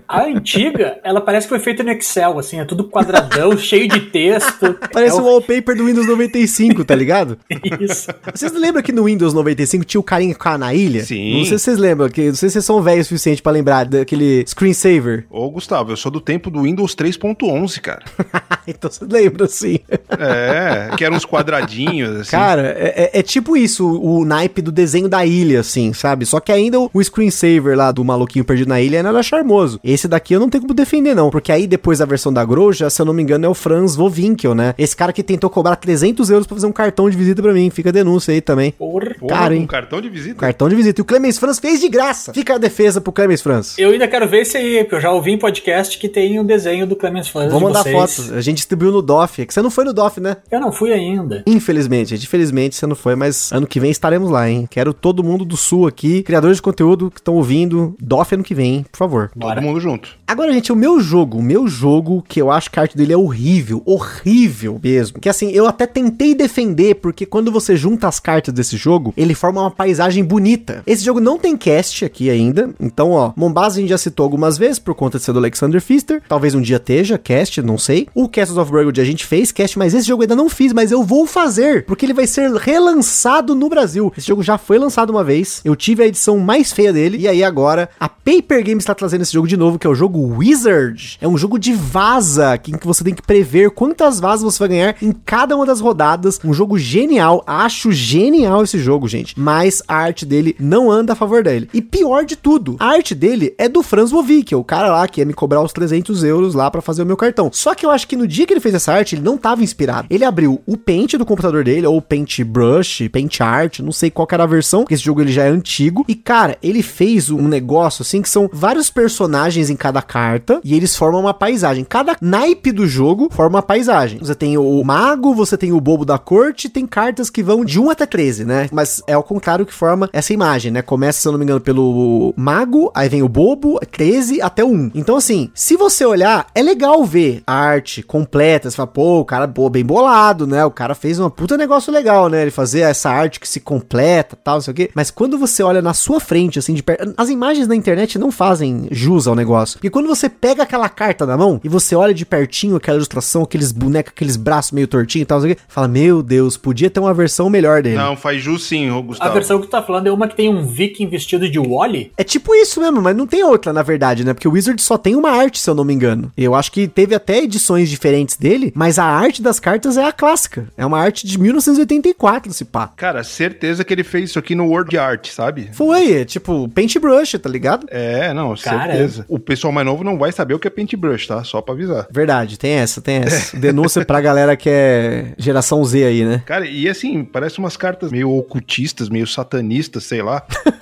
A antiga, ela parece que foi feita no Excel, assim, é tudo quadradão, <laughs> cheio de texto. Parece é o wallpaper do Windows 95, tá ligado? <laughs> Isso. Vocês lembram que no Windows 95 tinha o carinha com a na ilha? Sim. Não sei se vocês lembram, que, não sei se vocês são velhos o suficiente pra lembrar daquele screensaver. Ô, Gustavo, eu sou do tempo do Windows 3.11, cara. <laughs> então vocês lembram, sim. É, que eram uns quadradinhos, assim. Cara, é, é- é tipo isso, o, naipe do desenho da ilha, assim, sabe? Só que ainda o, o screensaver lá do maluquinho perdido na ilha ainda era charmoso. Esse daqui eu não tenho como defender, não. Porque aí depois da versão da Groja, se eu não me engano, é o Franz Vovinkel, né? Esse cara que tentou cobrar 300 euros pra fazer um cartão de visita pra mim. Fica a denúncia aí também. Porra. Porra, cara, hein? um cartão de visita. Cartão de visita. E o Clemens Franz fez de graça. Fica a defesa pro Clemens Franz. Eu ainda quero ver esse aí, porque eu já ouvi em podcast que tem um desenho do Clemens Franz Vou mandar vocês. foto. A gente distribuiu no DOF. É que você não foi no DOF, né? Eu não fui ainda. Infelizmente, gente. Infelizmente você não foi, mas ano que vem estaremos lá, hein? Quero todo mundo do Sul aqui, criadores de conteúdo que estão ouvindo. DOF ano que vem, hein? Por favor. Bora. Todo mundo junto. Agora, gente, o meu jogo, o meu jogo, que eu acho que a arte dele é horrível, horrível mesmo. Que assim, eu até tentei defender, porque quando você junta as cartas desse jogo, ele forma uma paisagem bonita. Esse jogo não tem cast aqui ainda, então, ó, Mombasa a gente já citou algumas vezes por conta de ser do Alexander Pfister. Talvez um dia esteja cast, não sei. O Castles of Burgundy a gente fez cast, mas esse jogo ainda não fiz, mas eu vou fazer, porque ele vai ser relançado no Brasil. Esse jogo já foi lançado uma vez, eu tive a edição mais feia dele, e aí agora a Paper Games está trazendo esse jogo de novo, que é o jogo Wizard. É um jogo de vaza, em que você tem que prever quantas vazas você vai ganhar em cada uma das rodadas. Um jogo genial, acho genial esse jogo, gente. Mas a arte dele não anda a favor dele. E pior de tudo, a arte dele é do Franz Wovic, o cara lá que ia me cobrar os 300 euros lá pra fazer o meu cartão. Só que eu acho que no dia que ele fez essa arte, ele não tava inspirado. Ele abriu o Paint do computador dele, ou Paint Brush, Paint Art, não sei qual era a versão, porque esse jogo ele já é antigo. E cara, ele fez um negócio assim que são vários personagens em cada carta e eles formam uma paisagem. Cada naipe do jogo forma uma paisagem. Você tem o mago, você tem o bobo da corte, tem cartas que vão de 1 até 13, né? Mas é ao contrário que forma essa imagem, né? Começa, se eu não me engano, pelo mago, aí vem o bobo, 13 até o 1. Então, assim, se você olhar, é legal ver a arte completa. Você fala, pô, o cara pô, bem bolado, né? O cara fez uma puta negócio legal, né? Ele fazer essa arte que se completa tal, não sei o quê. Mas quando você olha na sua frente, assim, de perto. As imagens na internet não fazem jus ao negócio. Porque quando você pega aquela carta na mão e você olha de pertinho aquela ilustração, aqueles bonecos, aqueles braços meio tortinhos e tal, não sei o quê, fala, meu Deus, podia ter uma versão melhor dele. Não, faz jus sim, ô A Gustavo. versão que tu tá falando é uma que tem um viking vestido de Wally? É tipo isso mesmo, mas não tem outra, na verdade, né? Porque o Wizard só tem uma arte, se eu não me engano. Eu acho que teve até edições diferentes dele, mas a arte das cartas é a clássica. É uma arte de 1984, se pá. Cara, certeza que ele fez isso aqui no Word Art, sabe? Foi, é tipo, paintbrush, tá ligado? É, não, Cara. certeza. O pessoal mais novo não vai saber o que é paintbrush, tá? Só pra avisar. Verdade, tem essa, tem <laughs> essa. Denúncia pra galera que é geração Z aí, né? Cara, e assim, parece umas cartas meio ocultistas, meio satanistas, sei lá. <laughs>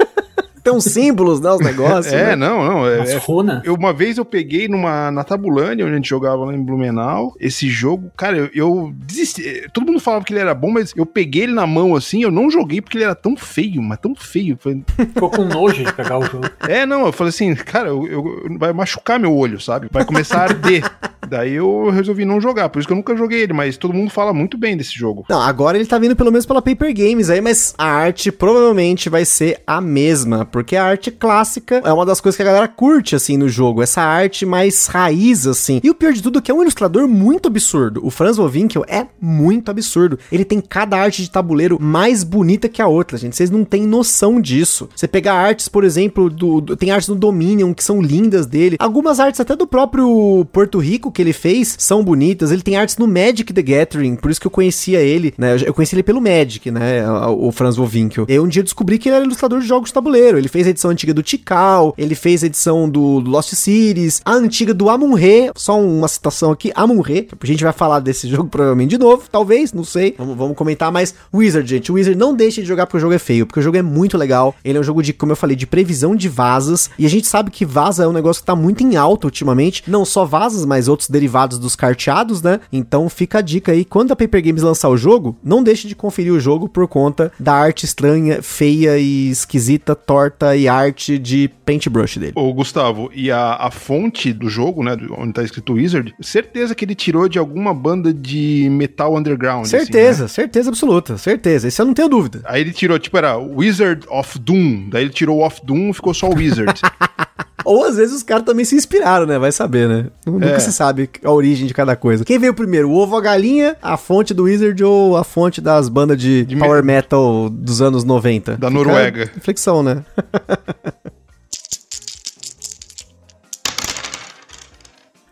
tem uns símbolos, né? Os <laughs> negócios. É, né? não, não. É, As é- runas. eu, uma vez eu peguei numa, na Tabulândia, onde a gente jogava lá em Blumenau, esse jogo, cara, eu, eu desisti. eh, Todo mundo falava que ele era bom, mas eu peguei ele na mão assim, eu não joguei porque ele era tão feio, mas tão feio. Falei, Ficou com nojo de pegar o jogo. É, não, eu falei assim, cara, eu, eu- vai machucar meu olho, sabe? Vai começar a arder. <laughs> Daí eu resolvi não jogar, por isso que eu nunca joguei ele, mas todo mundo fala muito bem desse jogo. Não, agora ele tá vindo pelo menos pela Paper Games aí, mas a arte provavelmente vai ser a mesma, porque a arte clássica é uma das coisas que a galera curte, assim, no jogo, essa arte mais raiz, assim. E o pior de tudo é que é um ilustrador muito absurdo. O Franz Wolfwinkel é muito absurdo. Ele tem cada arte de tabuleiro mais bonita que a outra, gente. Vocês não têm noção disso. Você pegar artes, por exemplo, do, do- tem artes no Dominion que são lindas dele. Algumas artes até do próprio Porto Rico que ele fez são bonitas. Ele tem artes no Magic the Gathering, por isso que eu conhecia ele, né? Eu conheci ele pelo Magic, né? O Franz Wolfwinkel. E um dia eu descobri que ele era ilustrador de jogos de tabuleiro. Ele fez a edição antiga do Tikal, ele fez a edição do, Lost Cities, a antiga do Amun-Re, só uma citação aqui, Amun-Re. A gente vai falar desse <laughs> jogo provavelmente de novo, talvez, não sei. Vamos, vamos comentar, mas Wizard, gente, Wizard não deixe de jogar porque o jogo é feio, porque o jogo é muito legal. Ele é um jogo de, como eu falei, de previsão de vasas, e a gente sabe que vaza é um negócio que tá muito em alta ultimamente, não só vasas, mas outros derivados dos carteados, né? Então fica a dica aí, quando a Paper Games lançar o jogo, não deixe de conferir o jogo por conta da arte estranha, feia e esquisita, torta e arte de paintbrush dele. Ô, Gustavo, e a, a fonte do jogo, né, onde tá escrito Wizard, certeza que ele tirou de alguma banda de metal underground. assim, Certeza, né? certeza absoluta, certeza. Isso eu não tenho dúvida. Aí ele tirou, tipo, era Wizard of Doom. Daí ele tirou o of Doom ficou só o Wizard. <laughs> Ou às vezes os caras também se inspiraram, né? Vai saber, né? Nunca É. se sabe a origem de cada coisa. Quem veio primeiro, o ovo ou a galinha, a fonte do Wizard ou a fonte das bandas de, De power me- metal dos anos 90? Da Fica Noruega. Reflexão, né? <laughs>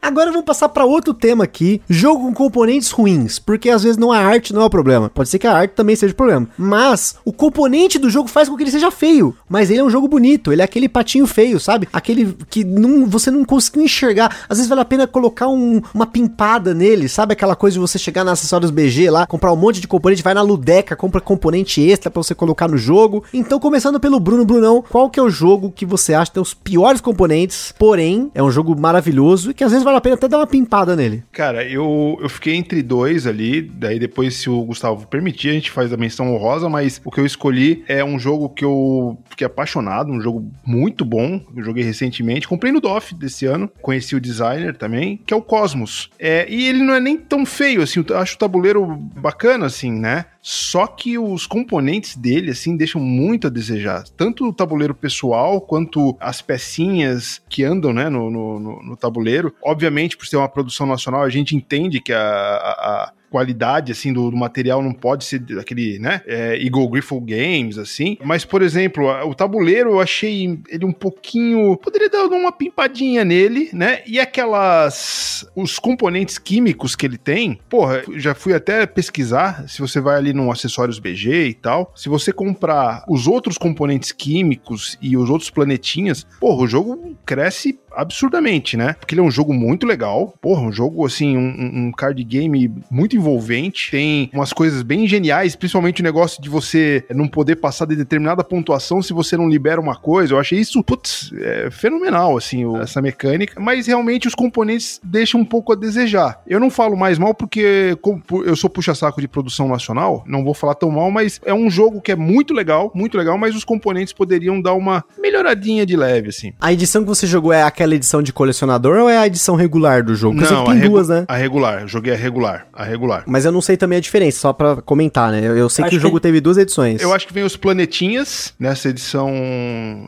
Agora vamos passar para outro tema aqui, jogo com componentes ruins, porque às vezes não a arte não é o problema. Pode ser que a arte também seja o problema, mas o componente do jogo faz com que ele seja feio, mas ele é um jogo bonito, ele é aquele patinho feio, sabe? Aquele que não, você não conseguiu enxergar. Às vezes vale a pena colocar um- uma pimpada nele, sabe aquela coisa de você chegar na acessórios BG lá, comprar um monte de componente, vai na Ludeca, compra componente extra para você colocar no jogo. Então, começando pelo Bruno Brunão, qual que é o jogo que você acha que tem os piores componentes, porém é um jogo maravilhoso e que às vezes vale a pena até dar uma pimpada nele? Cara, eu, eu fiquei entre dois ali, daí depois, se o Gustavo permitir, a gente faz a menção honrosa, mas o que eu escolhi é um jogo que eu fiquei apaixonado, um jogo muito bom, eu joguei recentemente, comprei no DOF desse ano, conheci o designer também, que é o Cosmos. É, e ele não é nem tão feio, assim, eu acho o tabuleiro bacana, assim, né? Só que os componentes dele, assim, deixam muito a desejar. Tanto o tabuleiro pessoal, quanto as pecinhas que andam, né, no, no, no- tabuleiro. Obviamente, por ser uma produção nacional, a gente entende que a- a qualidade, assim, do, do material não pode ser aquele, né, é, Eagle Griffle Games, assim. Mas, por exemplo, o tabuleiro eu achei ele um pouquinho... Poderia dar uma pimpadinha nele, né? E aquelas... Os componentes químicos que ele tem, porra, já fui até pesquisar, se você vai ali no Acessórios BG e tal, se você comprar os outros componentes químicos e os outros planetinhas, porra, o jogo cresce absurdamente, né? Porque ele é um jogo muito legal, porra, um jogo assim, um, um- card game muito envolvente, tem umas coisas bem geniais, principalmente o negócio de você não poder passar de determinada pontuação se você não libera uma coisa. Eu achei isso, putz, é fenomenal, assim, essa mecânica, mas realmente os componentes deixam um pouco a desejar. Eu não falo mais mal porque eu sou puxa-saco de produção nacional, não vou falar tão mal, mas é um jogo que é muito legal, muito legal, mas os componentes poderiam dar uma melhoradinha de leve, assim. A edição que você jogou é aquela edição de colecionador ou é a edição regular do jogo? Porque a tem regu- duas, né? A regular, eu joguei a regular, a regular. Mas eu não sei também a diferença, só pra comentar, né? Eu, eu sei Acho que o jogo que- teve duas edições. Eu acho que vem os planetinhas nessa edição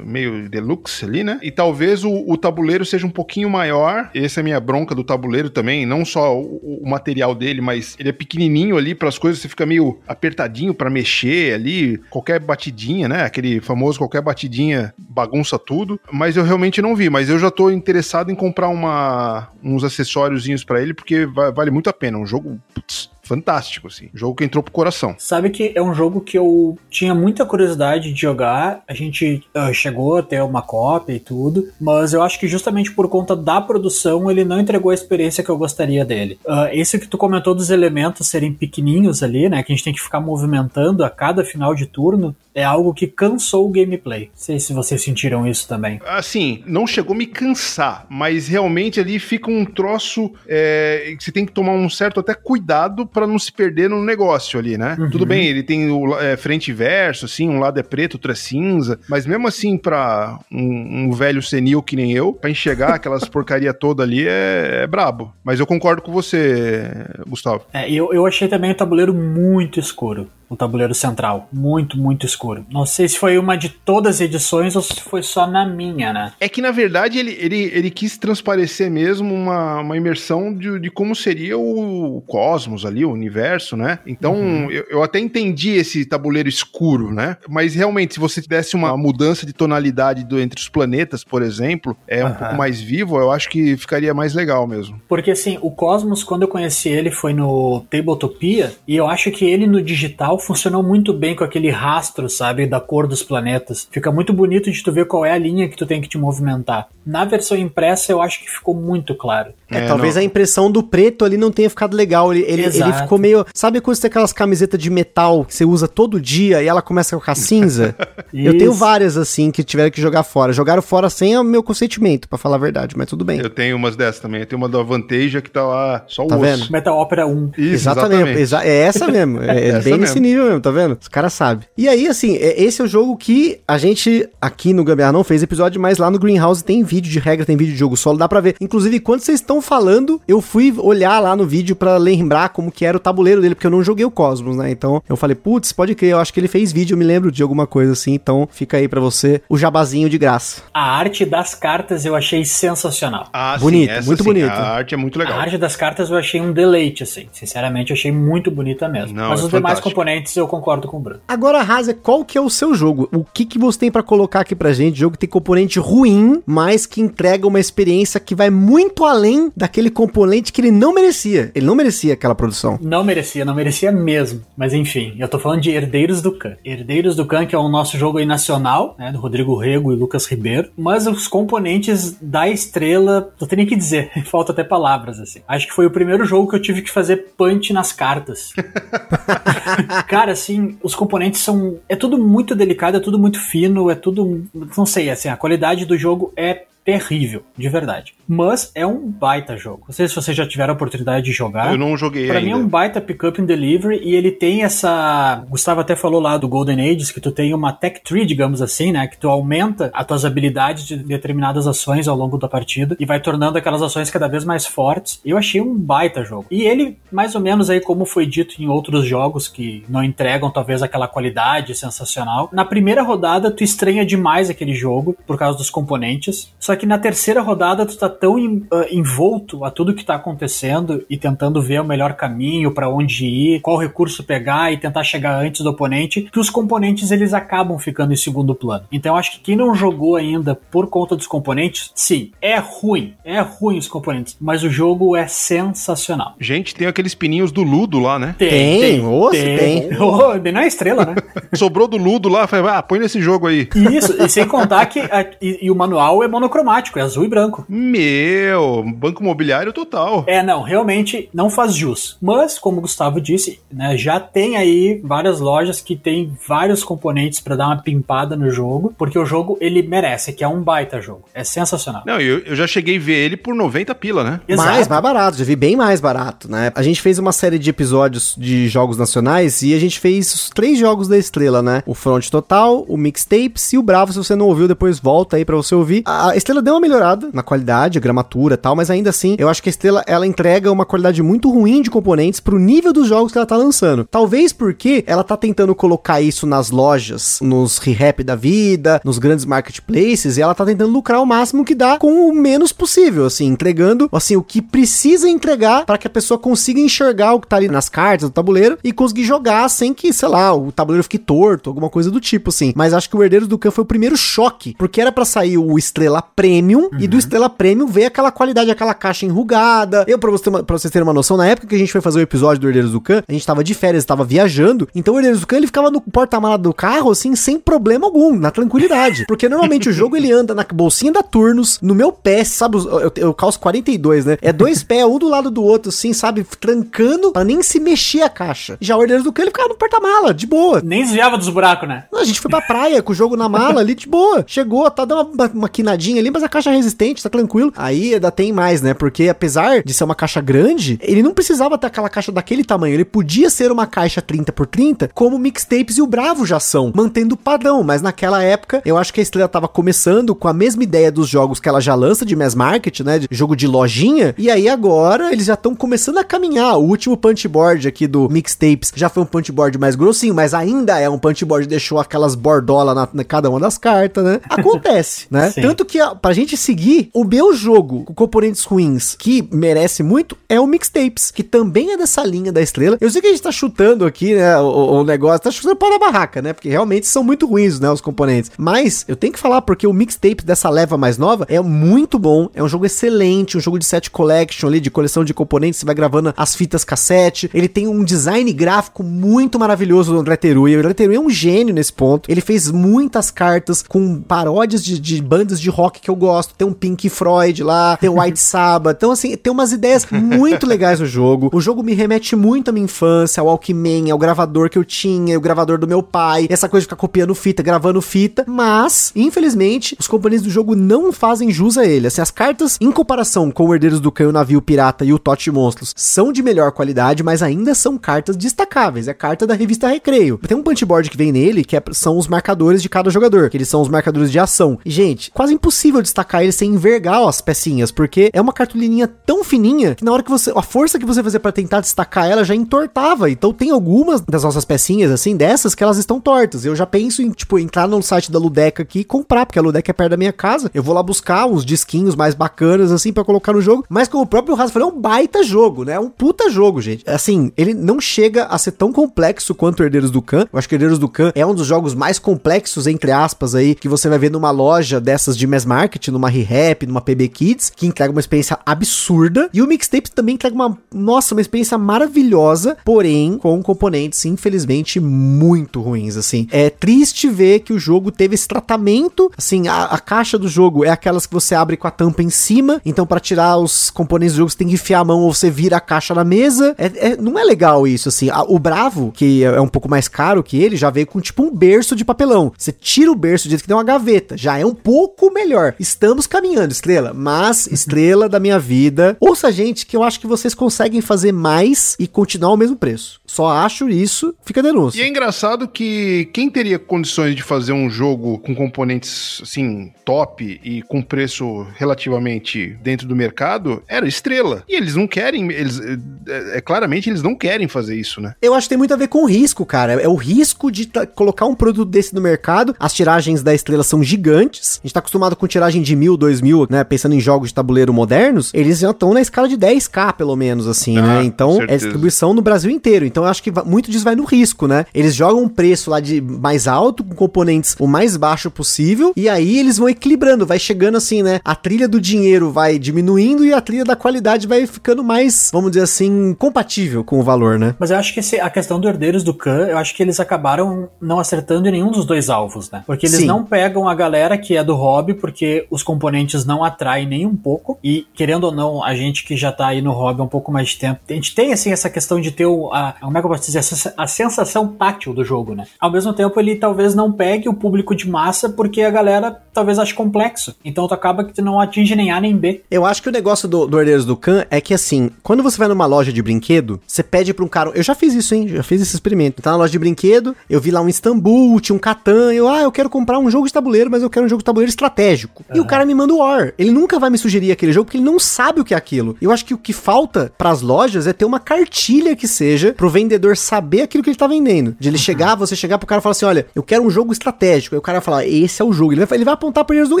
meio deluxe ali, né? E talvez o, o tabuleiro seja um pouquinho maior. Essa é a minha bronca do tabuleiro também. Não só o, o material dele, mas ele é pequenininho ali para as coisas. Você fica meio apertadinho para mexer ali. Qualquer batidinha, né? Aquele famoso qualquer batidinha bagunça tudo. Mas eu realmente não vi. Mas eu já tô interessado em comprar uma, uns acessóriozinhos para ele porque va- vale muito a pena. Um jogo putz, fantástico, assim. Jogo que entrou pro coração. Sabe que é um jogo que eu tinha muita curiosidade de jogar. A gente uh, chegou a ter uma cópia e tudo, mas eu acho que justamente por conta da produção ele não entregou a experiência que eu gostaria dele. Uh, esse que tu comentou dos elementos serem pequenininhos ali, né, que a gente tem que ficar movimentando a cada final de turno, é algo que cansou o gameplay. Não sei se vocês sentiram isso também. Assim, não chegou a me cansar, mas realmente ali fica um troço é, que você tem que tomar um certo até cuidado para não se perder no negócio ali, né? Uhum. Tudo bem, ele tem o é, frente e verso, assim, um lado é preto, outro é cinza, mas mesmo assim, para um, um, velho senil que nem eu, para enxergar aquelas <laughs> porcaria toda ali é, é, brabo. Mas eu concordo com você, Gustavo. É, eu, eu achei também o tabuleiro muito escuro o tabuleiro central. Muito, muito escuro. Não sei se foi uma de todas as edições ou se foi só na minha, né? É que na verdade ele, ele, ele quis transparecer mesmo uma, uma imersão de, de como seria o, cosmos ali, o universo, né? Então uhum. eu, eu até entendi esse tabuleiro escuro, né? Mas realmente, se você desse uma mudança de tonalidade do, entre os planetas, por exemplo, é um uhum. pouco mais vivo, eu acho que ficaria mais legal mesmo. Porque assim, o Cosmos, quando eu conheci ele, foi no Tabletopia, e eu acho que ele no digital funcionou muito bem com aquele rastro, sabe, da cor dos planetas. Fica muito bonito de tu ver qual é a linha que tu tem que te movimentar. Na versão impressa eu acho que ficou muito claro. É, é talvez não. a impressão do preto ali não tenha ficado legal. Ele, ele, ele ficou meio. Sabe quando você tem aquelas camisetas de metal que você usa todo dia e ela começa a ficar cinza? <laughs> eu tenho várias assim que tiveram que jogar fora. Jogaram fora sem o meu consentimento, para falar a verdade, mas tudo bem. Eu tenho umas dessas também. Eu tenho uma da Vantage que tá lá só o tá osso. Vendo? Metal Opera 1. Isso, exatamente. exatamente. é essa mesmo. É, é bem nesse nível mesmo, tá vendo? Os caras sabem. E aí, assim, é, esse é o jogo que a gente aqui no Gambiarra não fez episódio, mas lá no Greenhouse tem vídeo de regra, tem vídeo de jogo solo, dá pra ver. Inclusive, quando vocês estão falando, eu fui olhar lá no vídeo para lembrar como que era o tabuleiro dele, porque eu não joguei o Cosmos, né? Então eu falei, putz, pode crer, eu acho que ele fez vídeo, eu me lembro de alguma coisa assim, então fica aí para você o jabazinho de graça. A arte das cartas eu achei sensacional. Ah, bonito, sim, muito sim, bonito. A arte é muito legal. A arte das cartas eu achei um deleite, assim. Sinceramente, eu achei muito bonita mesmo. Não, Mas é os fantástico. demais componentes eu concordo com o Bruno. Agora, Raza, qual que é o seu jogo? O que, que você tem para colocar aqui pra gente? O jogo que tem componente ruim, mas que entrega uma experiência que vai muito além daquele componente que ele não merecia. Ele não merecia aquela produção. Não merecia, não merecia mesmo. Mas enfim, eu tô falando de Herdeiros do Khan. Herdeiros do Khan, que é o nosso jogo aí nacional, né? Do Rodrigo Rego e Lucas Ribeiro. Mas os componentes da estrela, eu tenho que dizer, <laughs> falta até palavras, assim. Acho que foi o primeiro jogo que eu tive que fazer punch nas cartas. <laughs> Cara, assim, os componentes são. É tudo muito delicado, é tudo muito fino, é tudo. Não sei, assim, a qualidade do jogo é terrível, de verdade. Mas é um baita jogo. Não sei se vocês já tiveram a oportunidade de jogar. Eu não joguei Pra ainda. mim é um baita pick-up and delivery e ele tem essa... O Gustavo até falou lá do Golden Ages que tu tem uma tech tree, digamos assim, né? Que tu aumenta as tuas habilidades de determinadas ações ao longo da partida e vai tornando aquelas ações cada vez mais fortes. Eu achei um baita jogo. E ele, mais ou menos aí como foi dito em outros jogos que não entregam talvez aquela qualidade sensacional. Na primeira rodada tu estranha demais aquele jogo por causa dos componentes. Só que na terceira rodada tu tá tão uh, envolto a tudo que tá acontecendo e tentando ver o melhor caminho para onde ir, qual recurso pegar e tentar chegar antes do oponente, que os componentes eles acabam ficando em segundo plano. Então eu acho que quem não jogou ainda por conta dos componentes, sim, é ruim, é ruim os componentes, mas o jogo é sensacional. Gente, tem aqueles pininhos do Ludo lá, né? Tem, tem, tem. Oh, tem. tem. <laughs> Oh, não é estrela, né? Sobrou do Ludo lá, falei, ah, põe nesse jogo aí. Isso, e sem contar que a, e, e o manual é monocromático cromático, é azul e branco. Meu, banco imobiliário total. É, não, realmente não faz jus. Mas, como o Gustavo disse, né, já tem aí várias lojas que tem vários componentes para dar uma pimpada no jogo, porque o jogo ele merece, que é um baita jogo. É sensacional. Não, eu, eu já cheguei a ver ele por 90 pila, né? Exato. Mais, mais barato, já vi bem mais barato, né? A gente fez uma série de episódios de jogos nacionais e a gente fez os três jogos da Estrela, né? O Front Total, o Mixtapes e o Bravo. Se você não ouviu, depois volta aí para você ouvir. A Estrela Estrela deu uma melhorada na qualidade, a gramatura e tal, mas ainda assim, eu acho que a Estrela ela entrega uma qualidade muito ruim de componentes pro nível dos jogos que ela tá lançando. Talvez porque ela tá tentando colocar isso nas lojas, nos re-rap da vida, nos grandes marketplaces, e ela tá tentando lucrar o máximo que dá com o menos possível, assim, entregando assim o que precisa entregar para que a pessoa consiga enxergar o que tá ali nas cartas do tabuleiro e conseguir jogar sem que, sei lá, o tabuleiro fique torto, alguma coisa do tipo assim. Mas acho que o Herdeiros do Khan foi o primeiro choque, porque era para sair o Estrela Preta Premium, e do Estrela Premium veio aquela qualidade, aquela caixa enrugada. Eu, pra, você uma- pra vocês terem uma noção, na época que a gente foi fazer o episódio do Herdeiros do Khan, a gente tava de férias, tava viajando, então o Herdeiros do Khan, ele ficava no porta-mala do carro, assim, sem problema algum, na tranquilidade. <laughs> Porque normalmente o jogo, ele anda na bolsinha da Turnos, no meu pé, sabe, os- eu, eu calço 42, né? É dois pés, um do lado do outro, assim, sabe, trancando pra nem se mexer a caixa. Já o Herdeiros do Khan, ele ficava no porta-mala, de boa. Nem desviava dos buracos, né? A gente foi pra praia com o jogo na mala ali de boa. Chegou, tá dando uma, uma quinadinha ali, mas a caixa é resistente, tá tranquilo. Aí ainda tem mais, né? Porque apesar de ser uma caixa grande, ele não precisava ter aquela caixa daquele tamanho. Ele podia ser uma caixa 30 por 30, como Mixtapes e o Bravo já são, mantendo o padrão. Mas naquela época, eu acho que a Estrela tava começando com a mesma ideia dos jogos que ela já lança de mass market, né? De jogo de lojinha. E aí agora eles já estão começando a caminhar. O último punch board aqui do Mixtapes já foi um punch board mais grossinho, mas ainda é um punch board, deixou aquelas bordolas na, na cada uma das cartas, né? Acontece, né? <laughs> Sim. Tanto que, ó, pra gente seguir, o meu jogo com componentes ruins que merece muito é o Mixtapes, que também é dessa linha da estrela. Eu sei que a gente tá chutando aqui, né? O, o negócio, tá chutando pau na barraca, né? Porque realmente são muito ruins, né? Os componentes. Mas eu tenho que falar, porque o Mixtapes dessa leva mais nova é muito bom. É um jogo excelente, um jogo de set collection ali, de coleção de componentes. Você vai gravando as fitas cassete. Ele tem um design gráfico muito maravilhoso do André Teruya. O André Teruya é um gênio nesse ponto. Ele fez muitas cartas com paródias de, de bandas de rock que eu gosto. Tem um Pink Floyd lá, tem o <laughs> White Sabbath. Então, assim, tem umas ideias muito <laughs> legais no jogo. O jogo me remete muito à minha infância, ao Walkman, ao gravador que eu tinha, o gravador do meu pai, essa coisa de ficar copiando fita, gravando fita. Mas, infelizmente, os componentes do jogo não fazem jus a ele. Assim, as cartas, em comparação com o Herdeiros do Cão, o Navio Pirata e o Tote Monstros, são de melhor qualidade, mas ainda são cartas destacáveis. É carta da revista Recreio. Tem um punch board que vem nele, que é- são os marcadores de cada jogador, que eles são os marcadores de ação. E, gente, quase impossível destacar ele sem envergar as pecinhas, porque é uma cartolininha tão fininha que na hora que você. A força que você fazia pra tentar destacar ela já entortava. Então tem algumas das nossas pecinhas, assim, dessas que elas estão tortas. Eu já penso em, tipo, entrar no site da Ludeca aqui e comprar, porque a Ludeca é perto da minha casa. Eu vou lá buscar uns disquinhos mais bacanas, assim, pra colocar no jogo. Mas como o próprio Rafa falou, é um baita jogo, né? É um puta jogo, gente. Assim, ele não chega a ser tão complexo quanto Herdeiros do Khan. Eu acho que Herdeiros do Khan é um dos jogos mais complexos, entre aspas, aí, que você vai ver numa loja dessas de mass market, numa ReHap, numa PB Kids, que entrega uma experiência absurda. E o Mixtape também entrega uma, nossa, uma experiência maravilhosa, porém com componentes, infelizmente, muito ruins, assim. É triste ver que o jogo teve esse tratamento, assim, a, a caixa do jogo é aquelas que você abre com a tampa em cima, então para tirar os componentes do jogo você tem que enfiar a mão ou você vira a caixa na mesa. É, é- não é legal isso, assim. A- o Bravo, que é é um pouco mais caro que ele, já veio com tipo um berço de papelão. Você tira o berço de que tem uma gaveta, já é um pouco melhor. Estamos caminhando, Estrela, mas Estrela da minha vida, ouça gente que eu acho que vocês conseguem fazer mais e continuar ao mesmo preço. Só acho isso, fica a E denúncia. é engraçado que quem teria condições de fazer um jogo com componentes assim top e com preço relativamente dentro do mercado era Estrela. E eles não querem, eles é, é- claramente eles não querem fazer isso, né? Eu acho que tem muito a ver com o risco, cara. É o risco de colocar um produto desse no mercado. As tiragens da estrela são gigantes. A gente tá acostumado com tiragem de mil, dois mil, né? Pensando em jogos de tabuleiro modernos. Eles já estão na escala de 10k, pelo menos, assim, Ah, né? Então, é distribuição no Brasil inteiro. Então, eu acho que muito disso vai no risco, né? Eles jogam um preço lá de mais alto, com componentes o mais baixo possível. E aí eles vão equilibrando. Vai chegando assim, né? A trilha do dinheiro vai diminuindo e a trilha da qualidade vai ficando mais, vamos dizer assim, compatível com o valor, né? Mas eu acho que esse- a questão do Herdeiros do Khan, eu acho que eles acabaram não acertando em nenhum dos dois alvos, né? Porque eles Sim. não pegam a galera que é do hobby, porque os componentes não atraem nem um pouco. E, querendo ou não, a gente que já tá aí no hobby há um pouco mais de tempo, a gente tem, assim, essa questão de ter o, a, como é que eu posso dizer, a sensa- a sensação tátil do jogo, né? Ao mesmo tempo, ele talvez não pegue o público de massa, porque a galera talvez ache complexo. Então, tu acaba que tu não atinge nem A nem B. Eu acho que o negócio do, do Herdeiros do Khan é que, assim, quando você vai numa loja de brinquedo, você pede pra um cara. Eu já fiz isso, hein? Já fiz esse experimento. Tá na loja de brinquedo, eu vi lá um Istambul, tinha um Catan, eu, ah, eu quero comprar um jogo de tabuleiro, mas eu quero um jogo de tabuleiro estratégico. E o cara me manda o War. Ele nunca vai me sugerir aquele jogo porque ele não sabe o que é aquilo. Eu acho que o que falta pras lojas é ter uma cartilha que seja pro vendedor saber aquilo que ele tá vendendo. De ele chegar, você chegar pro cara e falar assim: olha, eu quero um jogo estratégico. Aí o cara vai falar, esse é o jogo. Ele vai, ele vai apontar pro Herdeiros do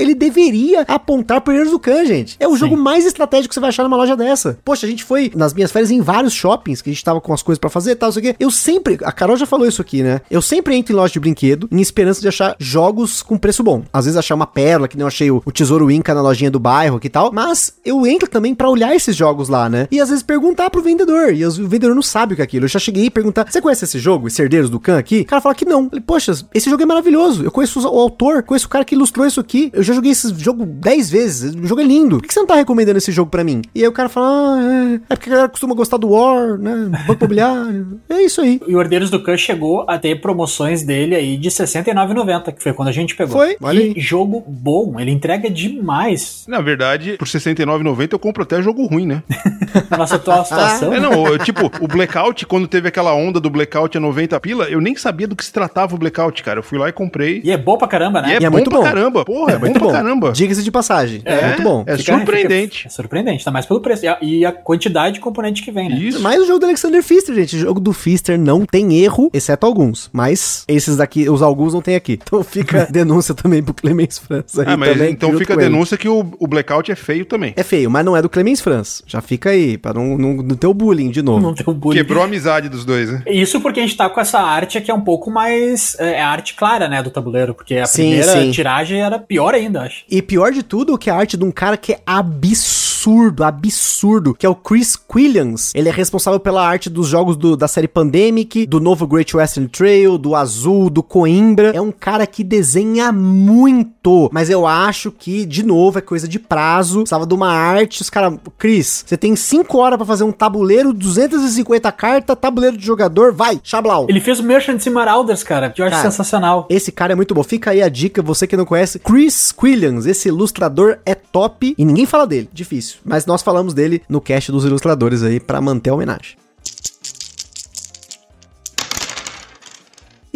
Ele deveria apontar pro Herdeiros do Khan, gente. É o Sim. jogo mais estratégico que você vai achar numa loja dessa. Poxa, a gente foi nas minhas férias em vários shoppings que a gente tava com as coisas pra fazer e tal, não sei o quê. Eu sempre, a Carol já falou isso aqui, né? Eu sempre entro em loja de brinquedo em esperança de achar jogos com preço bom. Às vezes achar uma pérola, que nem eu achei o, o Tesouro Inca na lojinha do bairro aqui e tal. Mas eu entro também pra olhar esses jogos lá, né? E às vezes perguntar pro vendedor. E o vendedor não sabe o que é aquilo. Eu já cheguei e perguntar: Você conhece esse jogo, esse Herdeiros do Khan aqui? O cara fala que não. Eu falei, Poxa, esse jogo é maravilhoso. Eu conheço o autor, conheço o cara que ilustrou isso aqui. Eu já joguei esse jogo 10 vezes. O jogo é lindo. Por que você não tá recomendando esse jogo pra mim? E aí o cara fala: Ah, é, é porque a galera costuma gostar do War, né? Banco Imobiliário. <laughs> É isso aí. E o Herdeiros do Khan chegou a ter promoções dele aí de R$ 69,90, que foi quando a gente pegou. Foi, olha aí. E jogo bom, ele entrega demais Na verdade, por R$ 69,90 eu compro até jogo ruim, né? <laughs> na nossa atual <laughs> situação. É, não, eu, tipo, o Blackout, quando teve aquela onda do Blackout a 90 pila, eu nem sabia do que se tratava o Blackout, cara. Eu fui lá e comprei. E é bom pra caramba, né? E é, E é bom muito pra bom. caramba. Porra, é, bom muito pra bom. caramba. Diga-se de passagem. É, muito bom. É Fica- surpreendente. fica- é surpreendente, tá mais pelo preço. E a, e a quantidade de componente que vem, né? Isso. Mas o jogo do Alexander Pfister, gente. O jogo do Pfister não tem erro, exceto alguns. Mas esses daqui, os alguns não tem aqui. <laughs> Então fica <laughs> denúncia também pro Clemens França. Ah, mas também, então fica a denúncia que o, o Blackout é feio também. É feio, mas não é do Clemens França. Já fica aí, pra não, não, não ter o bullying de novo. Não tem um bullying. Quebrou a amizade dos dois, né? Isso porque a gente tá com essa arte que é um pouco mais. É a arte clara, né, do tabuleiro. Porque a Sim, primeira sim. tiragem era pior ainda, acho. E pior de tudo, que é a arte de um cara que é absurdo, absurdo, que é o Chris Quillians. Ele é responsável pela arte dos jogos do- da série Pandemic, do novo Great Western Trail, do Azul, do Coimbra. É um cara que desenha muito, mas eu acho que, de novo, é coisa de prazo. Precisava de uma arte, os caras... Chris, você tem 5 horas pra fazer um tabuleiro, 250 cartas, tabuleiro de jogador, vai, Xablau. Ele fez o Merchants e Marauders, cara, que eu acho Cara, sensacional. Esse cara é muito bom. Fica aí a dica, você que não conhece. Chris Quillians, esse ilustrador é top e ninguém fala dele. Difícil. Mas nós falamos dele no cast dos ilustradores aí pra manter a homenagem.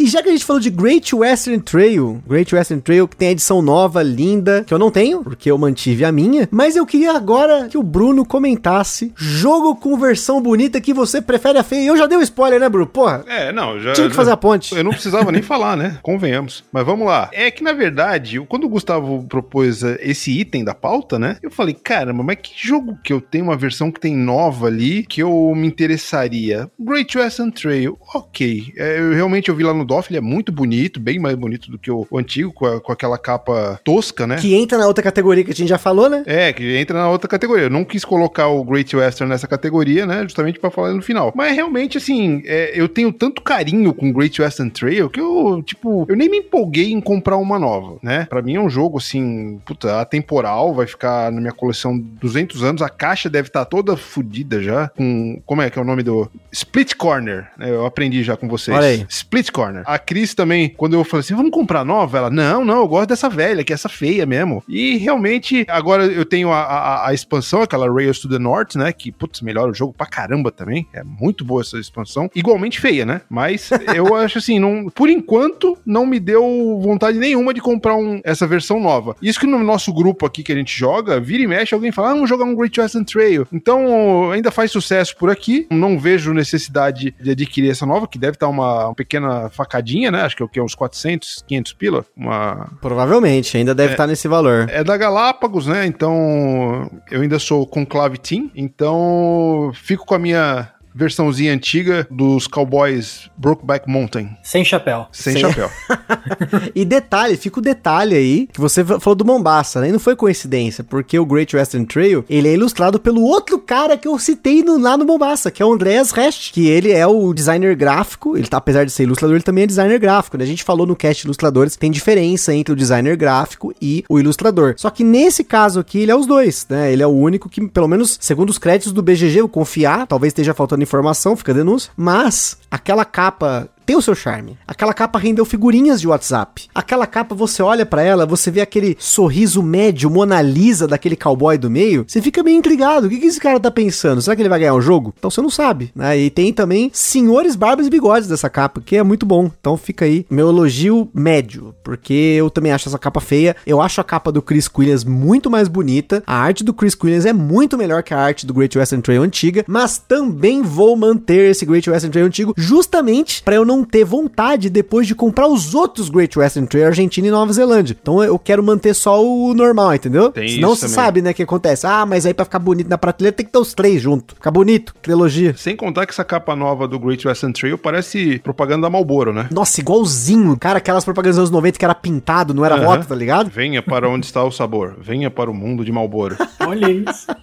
E já que a gente falou de Great Western Trail, Great Western Trail que tem a edição nova, linda, que eu não tenho, porque eu mantive a minha, mas eu queria agora que o Bruno comentasse jogo com versão bonita que você prefere a feia. Eu já dei um spoiler, né, Bruno? Porra, É, não, já. tinha que fazer a ponte. Eu não precisava nem falar, né? Convenhamos. Mas vamos lá. É que, na verdade, quando o Gustavo propôs eh, esse item da pauta, né? Eu falei, caramba, mas que jogo que eu tenho uma versão que tem nova ali que eu me interessaria? Great Western Trail, ok. É, eu realmente eu vi lá no DOF, ele é muito bonito, bem mais bonito do que o, o antigo, com, a- com aquela capa tosca, né? Que entra na outra categoria que a gente já falou, né? É, que entra na outra categoria. Eu não quis colocar o Great Western nessa categoria, né? Justamente pra falar no final. Mas realmente, assim, é, eu tenho tanto carinho com Great Western Trail que eu, tipo, eu nem me empolguei em comprar uma nova, né? Pra mim é um jogo, assim, puta, atemporal, vai ficar na minha coleção 200 anos. A caixa deve estar toda fodida já. Com. Como é que é o nome do. Split Corner. né? Eu aprendi já com vocês. Olha aí. Split Corner. A Cris também, quando eu falei assim, vamos comprar nova? Ela, não, não, eu gosto dessa velha, que é essa feia mesmo. E realmente, agora eu tenho a, a, a expansão, aquela Rails to the North, né? Que, putz, melhora o jogo pra caramba também. É muito boa essa expansão. Igualmente feia, né? Mas <laughs> eu acho assim, não, por enquanto, não me deu vontade nenhuma de comprar um, essa versão nova. Isso que no nosso grupo aqui que a gente joga, vira e mexe, alguém fala, ah, vamos jogar um Great Western Trail. Então, ainda faz sucesso por aqui. Não vejo necessidade de adquirir essa nova, que deve estar uma, uma pequena facadinha, né? Acho que é o que? Uns 400, 500 pila. Uma, Provavelmente, ainda deve estar nesse valor. é da Galápagos, né? Então eu ainda sou conclave team, então fico com a minha versãozinha antiga dos Cowboys Brokeback Mountain, Sem chapéu. sem Sem- chapéu. <laughs> E detalhe, fica o detalhe aí, que você falou do Mombasa, né? E não foi coincidência, porque o Great Western Trail, ele é ilustrado pelo outro cara que eu citei no- lá no Mombasa, que é o Andreas Rest, que ele é o designer gráfico, ele tá, apesar de ser ilustrador, ele também é designer gráfico, né? A gente falou no cast ilustradores, tem diferença entre o designer gráfico e o ilustrador. Só que nesse caso aqui, ele é os dois, né? Ele é o único que, pelo menos, segundo os créditos do BGG, eu confiar, talvez esteja faltando informação, fica denúncia, mas aquela capa tem o seu charme. Aquela capa rendeu figurinhas de WhatsApp. Aquela capa, você olha para ela, você vê aquele sorriso médio, Mona Lisa daquele cowboy do meio, você fica meio intrigado. O que, que esse cara tá pensando? Será que ele vai ganhar o jogo? Então você não sabe, né? E tem também senhores barbas e bigodes dessa capa, que é muito bom. Então fica aí meu elogio médio, porque eu também acho essa capa feia. Eu acho a capa do Chris Williams muito mais bonita. A arte do Chris Williams é muito melhor que a arte do Great Western Trail antiga, mas também vou manter esse Great Western Trail antigo justamente para eu não ter vontade depois de comprar os outros Great Western Trail Argentina e Nova Zelândia. Então eu quero manter só o normal, entendeu? Tem Senão também. sabe, né, o que acontece. Ah, mas aí pra ficar bonito na prateleira tem que ter os três junto. Ficar bonito, trilogia. Sem contar que essa capa nova do Great Western Trail parece propaganda da Marlboro, né? Nossa, igualzinho. Cara, aquelas propagandas dos anos 90 que era pintado, não era Aham. roto, tá ligado? Venha para onde está o sabor. Venha para o mundo de Marlboro. Olha isso. <laughs>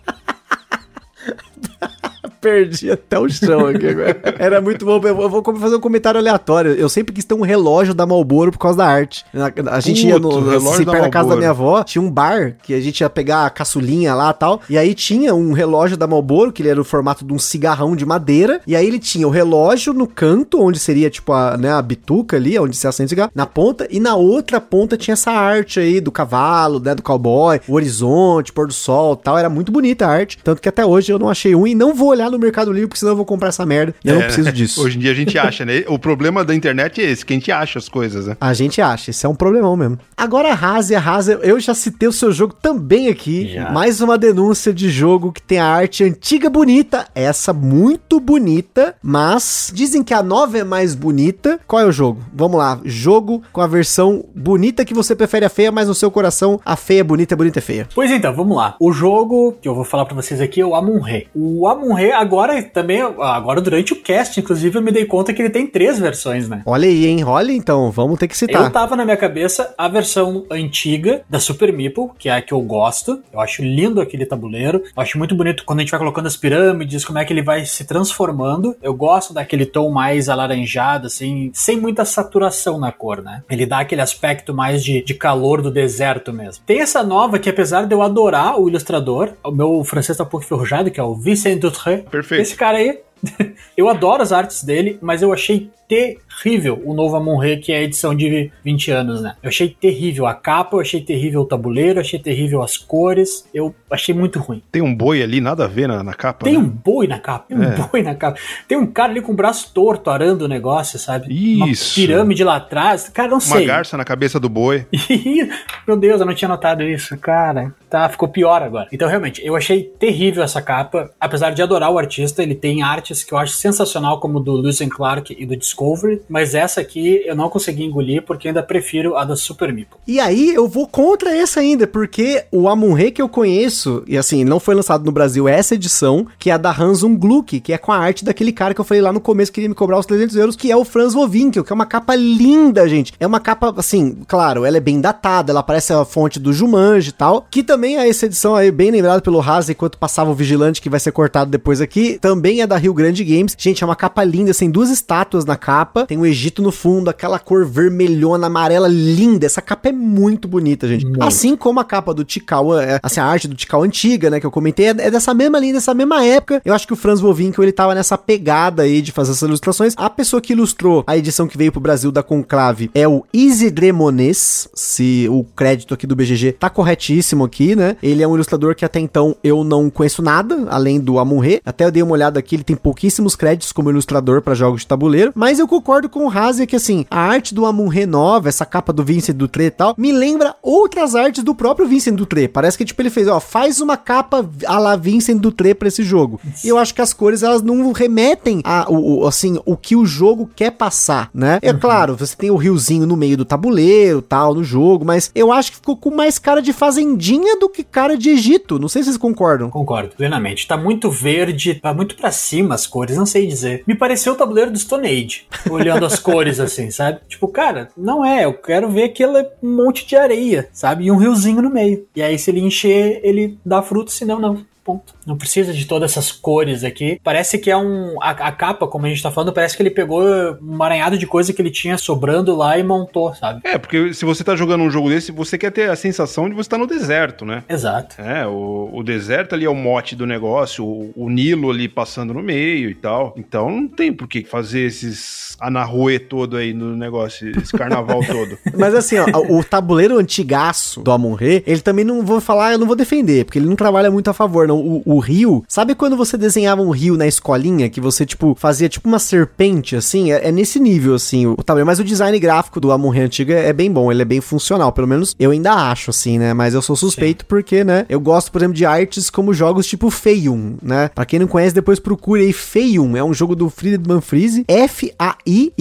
Perdi até o chão aqui agora. <laughs> Era muito bom. Eu vou fazer um comentário aleatório. Eu sempre quis ter um relógio da Malboro por causa da arte. A, gente ia no, relógio assim, perto da casa da minha avó, tinha um bar que a gente ia pegar a caçulinha lá e tal. E aí tinha um relógio da Malboro, que ele era o formato de um cigarrão de madeira. E aí ele tinha o relógio no canto, onde seria tipo a, né, a bituca ali, onde se acende o cigarro, na ponta. E na outra ponta tinha essa arte aí do cavalo, né, do cowboy, o horizonte, pôr do sol e tal. Era muito bonita a arte. Tanto que até hoje eu não achei um e não vou olhar no Mercado Livre, porque senão eu vou comprar essa merda. E eu não É, preciso disso. <laughs> Hoje em dia a gente acha, né? O problema da internet é esse, que a gente acha as coisas, né? A gente acha, isso é um problemão mesmo. Agora a Raze, a Raze, eu já citei o seu jogo também aqui. Já. Mais uma denúncia de jogo que tem a arte antiga bonita, essa muito bonita, mas dizem que a nova é mais bonita. Qual é o jogo? Vamos lá, jogo com a versão bonita que você prefere a feia, mas no seu coração a feia é bonita, a bonita é feia. Pois então, vamos lá. O jogo que eu vou falar pra vocês aqui é o Amun-Re. O Amun-Re agora também, agora durante o cast, inclusive, eu me dei conta que ele tem três versões, né? Olha aí, hein? Olha então, vamos ter que Eu citar. tava na minha cabeça a versão antiga da Super Meeple, que é a que eu gosto. Eu acho lindo aquele tabuleiro. Eu acho muito bonito quando a gente vai colocando as pirâmides, como é que ele vai se transformando. Eu gosto daquele tom mais alaranjado, assim, sem muita saturação na cor, né? Ele dá aquele aspecto mais de, de calor do deserto mesmo. Tem essa nova que, apesar de eu adorar o ilustrador, o meu francês tá um pouco enferrujado, que é o Vicente Dutré. Perfeito. Esse cara aí, <laughs> eu adoro as artes dele, mas eu achei terrível o novo Amon-Re, que é a edição de 20 anos, né? Eu achei terrível a capa, eu achei terrível o tabuleiro, achei terrível as cores, eu achei muito ruim. Tem um boi ali, nada a ver na, na capa. Tem né? um boi na capa, tem um É. boi na capa. Tem um cara ali com o braço torto arando o negócio, sabe? Isso. Uma pirâmide lá atrás. Cara, não Uma sei. garça na cabeça do boi. <laughs> Meu Deus, eu não tinha notado isso, cara. Tá, ficou pior agora. Então, realmente, eu achei terrível essa capa. Apesar de adorar o artista, ele tem artes que eu acho sensacional, como do Lewis Clark e do Discovery. Mas essa aqui eu não consegui engolir, porque ainda prefiro a da Super Meeple. E aí eu vou contra essa ainda, porque o Amun-Re que eu conheço, e assim, não foi lançado no Brasil essa edição, que é a da Hanson Gluck, que é com a arte daquele cara que eu falei lá no começo que queria me cobrar os 300 euros, que é o Franz Wovinkel, que é uma capa linda, gente. É uma capa, assim, claro, ela é bem datada, ela parece a fonte do Jumanji e tal, que também é essa edição aí, bem lembrada pelo Haas, enquanto passava o Vigilante, que vai ser cortado depois aqui, também é da Rio Grande Games. Gente, é uma capa linda, tem duas estátuas na capa, tem o Egito no fundo, aquela cor vermelhona, amarela, linda. Essa capa é muito bonita, gente. Muito. Assim como a capa do Tikal, é, assim, a arte do Tikal antiga, né, que eu comentei, é, é dessa mesma linha, dessa mesma época. Eu acho que o Franz Wovinkel, ele tava nessa pegada aí de fazer essas ilustrações. A pessoa que ilustrou a edição que veio pro Brasil da Conclave é o Isidre Mones, se o crédito aqui do BGG tá corretíssimo aqui, né? Ele é um ilustrador que até então eu não conheço nada, além do Amun-Re. Até eu dei uma olhada aqui, ele tem pouquíssimos créditos como ilustrador para jogos de tabuleiro, mas eu concordo com o Razi que assim, a arte do Amun-Re nova, essa capa do Vincent Dutré e tal, me lembra outras artes do próprio Vincent Dutré. Parece que tipo ele fez, ó, faz uma capa a la Vincent Dutré para esse jogo. E eu acho que as cores elas não remetem a o, o- assim, o que o jogo quer passar, né? É claro, você tem o riozinho no meio do tabuleiro, tal, no jogo, mas eu acho que ficou com mais cara de fazendinha do que cara de Egito. Não sei se vocês concordam. Concordo, plenamente. Tá muito verde, tá muito pra cima as cores, não sei dizer. Me pareceu o tabuleiro do Stone Age, olhando as cores assim, sabe? Tipo, cara, não é, eu quero ver aquele monte de areia, sabe? E um riozinho no meio. E aí, se ele encher, ele dá fruto, senão não. ponto. Não precisa de todas essas cores aqui. Parece que é um. A, a capa, como a gente tá falando, parece que ele pegou um aranhado de coisa que ele tinha sobrando lá e montou, sabe? É, porque se você tá jogando um jogo desse, você quer ter a sensação de você estar tá no deserto, né? Exato. É, o, o deserto ali é o mote do negócio, o, o Nilo ali passando no meio e tal. Então não tem por que fazer esses anarruê todo aí no negócio, esse carnaval <laughs> todo. Mas assim, ó, o tabuleiro antigaço do Amon-Re, ele também não vou falar, eu não vou defender, porque ele não trabalha muito a favor, não. O, o rio, sabe quando você desenhava um rio na escolinha, que você, tipo, fazia tipo uma serpente, assim? É, é nesse nível, assim, o, o tabuleiro. Mas o design gráfico do Amon-Re antigo é, é, bem bom, ele é bem funcional, pelo menos eu ainda acho, assim, né? Mas eu sou suspeito Sim. porque, né, eu gosto, por exemplo, de artes como jogos tipo Feium, né? Pra quem não conhece, depois procure aí Feium, é um jogo do Friedman Freeze, F-A-I-Y-U-M,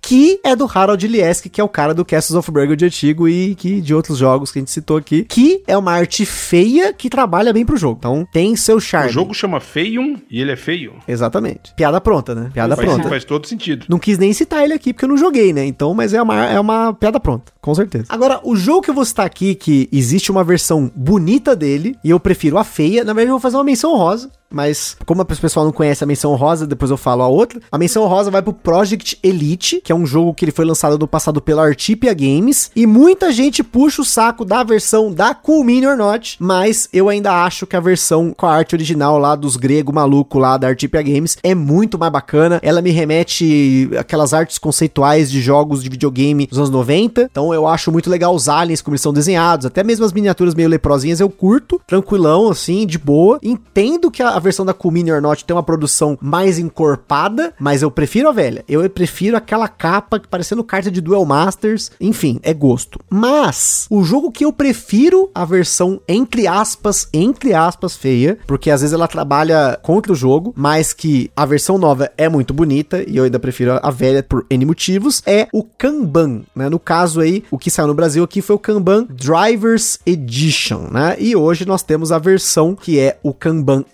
que é do Harold Liesk, que é o cara do Castles of Burgundy antigo e que de outros jogos que a gente citou aqui, que é uma arte feia que trabalha bem pro jogo. Então tem seu charme. O jogo chama Feium e ele é feio. Exatamente. Piada pronta, né? Piada faz, pronta. Faz todo sentido. Não quis nem citar ele aqui porque eu não joguei, né? Então, mas é uma, é uma piada pronta, com certeza. Agora, o jogo que eu vou citar aqui, que existe uma versão bonita dele, e eu prefiro a feia, na verdade eu vou fazer uma menção rosa mas como o pessoal não conhece a menção rosa, depois eu falo a outra. A menção rosa vai pro Project Elite, que é um jogo que ele foi lançado no passado pela Artipia Games, e muita gente puxa o saco da versão da Cool Mini or Not, mas eu ainda acho que a versão com a arte original lá dos grego maluco lá da Artipia Games é muito mais bacana. Ela me remete aquelas artes conceituais de jogos de videogame dos anos 90. Então eu acho muito legal os aliens como eles são desenhados, até mesmo as miniaturas meio leprosinhas eu curto, tranquilão assim, de boa. Entendo que a versão da Kumini or Not tem uma produção mais encorpada, mas eu prefiro a velha. Eu prefiro aquela capa parecendo carta de Duel Masters. Enfim, é gosto. Mas o jogo que eu prefiro, a versão entre aspas, entre aspas, feia, porque às vezes ela trabalha contra o jogo, mas que a versão nova é muito bonita e eu ainda prefiro a velha por N motivos, é o Kanban, né? No caso aí, o que saiu no Brasil aqui foi o Kanban Drivers Edition, né? E hoje nós temos a versão que é o Kanban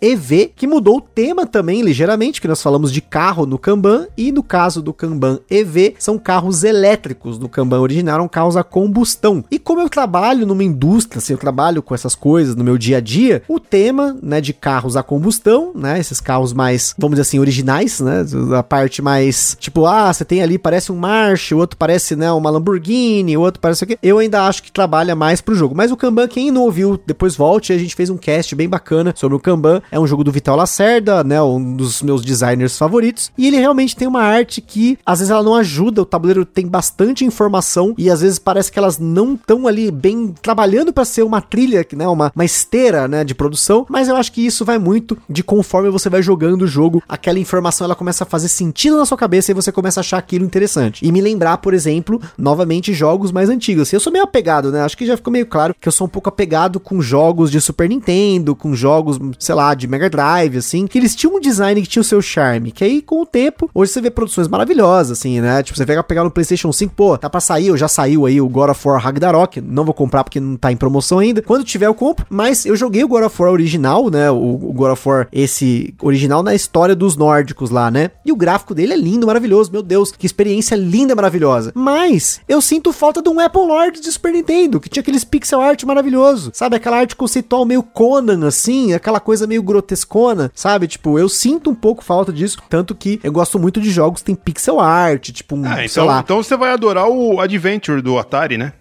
Que mudou o tema também ligeiramente, que nós falamos de carro no Kanban, e no caso do Kanban EV, são carros elétricos. No Kanban original eram carros a combustão. E como eu trabalho numa indústria, assim, eu trabalho com essas coisas no meu dia a dia, o tema, né, de carros a combustão, né, esses carros mais, vamos dizer assim, originais, né, a parte mais, tipo, ah, você tem ali, parece um March, o outro parece, né, uma Lamborghini, o outro parece o quê. Eu ainda acho que trabalha mais pro jogo. Mas o Kanban, quem não ouviu, depois volte, a gente fez um cast bem bacana sobre o Kanban. É um jogo do do Vital Lacerda, né? Um dos meus designers favoritos. E ele realmente tem uma arte que às vezes ela não ajuda. O tabuleiro tem bastante informação e às vezes parece que elas não estão ali bem trabalhando para ser uma trilha, né? Uma, uma esteira, né? De produção. Mas eu acho que isso vai muito de conforme você vai jogando o jogo, aquela informação ela começa a fazer sentido na sua cabeça e você começa a achar aquilo interessante. E me lembrar, por exemplo, novamente jogos mais antigos. Assim, eu sou meio apegado, né? Acho que já ficou meio claro que eu sou um pouco apegado com jogos de Super Nintendo, com jogos, sei lá, de Mega Drive assim, que eles tinham um design que tinha o seu charme, que aí com o tempo, hoje você vê produções maravilhosas, assim, né? Tipo, você pega pegar no PlayStation 5, pô, tá pra sair, ou já saiu aí o God of War Ragnarok, não vou comprar porque não tá em promoção ainda. Quando tiver eu compro, mas eu joguei o God of War original, né? O, o God of War esse original na história dos nórdicos lá, né? E o gráfico dele é lindo, maravilhoso, meu Deus, que experiência linda, maravilhosa. Mas eu sinto falta de um Apple Lord de Super Nintendo, que tinha aqueles pixel art maravilhoso, sabe? Aquela arte conceitual meio Conan, assim, aquela coisa meio grotesca frescona, sabe? Tipo, eu sinto um pouco falta disso, tanto que eu gosto muito de jogos que tem pixel art, tipo um, ah, então, então você vai adorar o Adventure do Atari, né?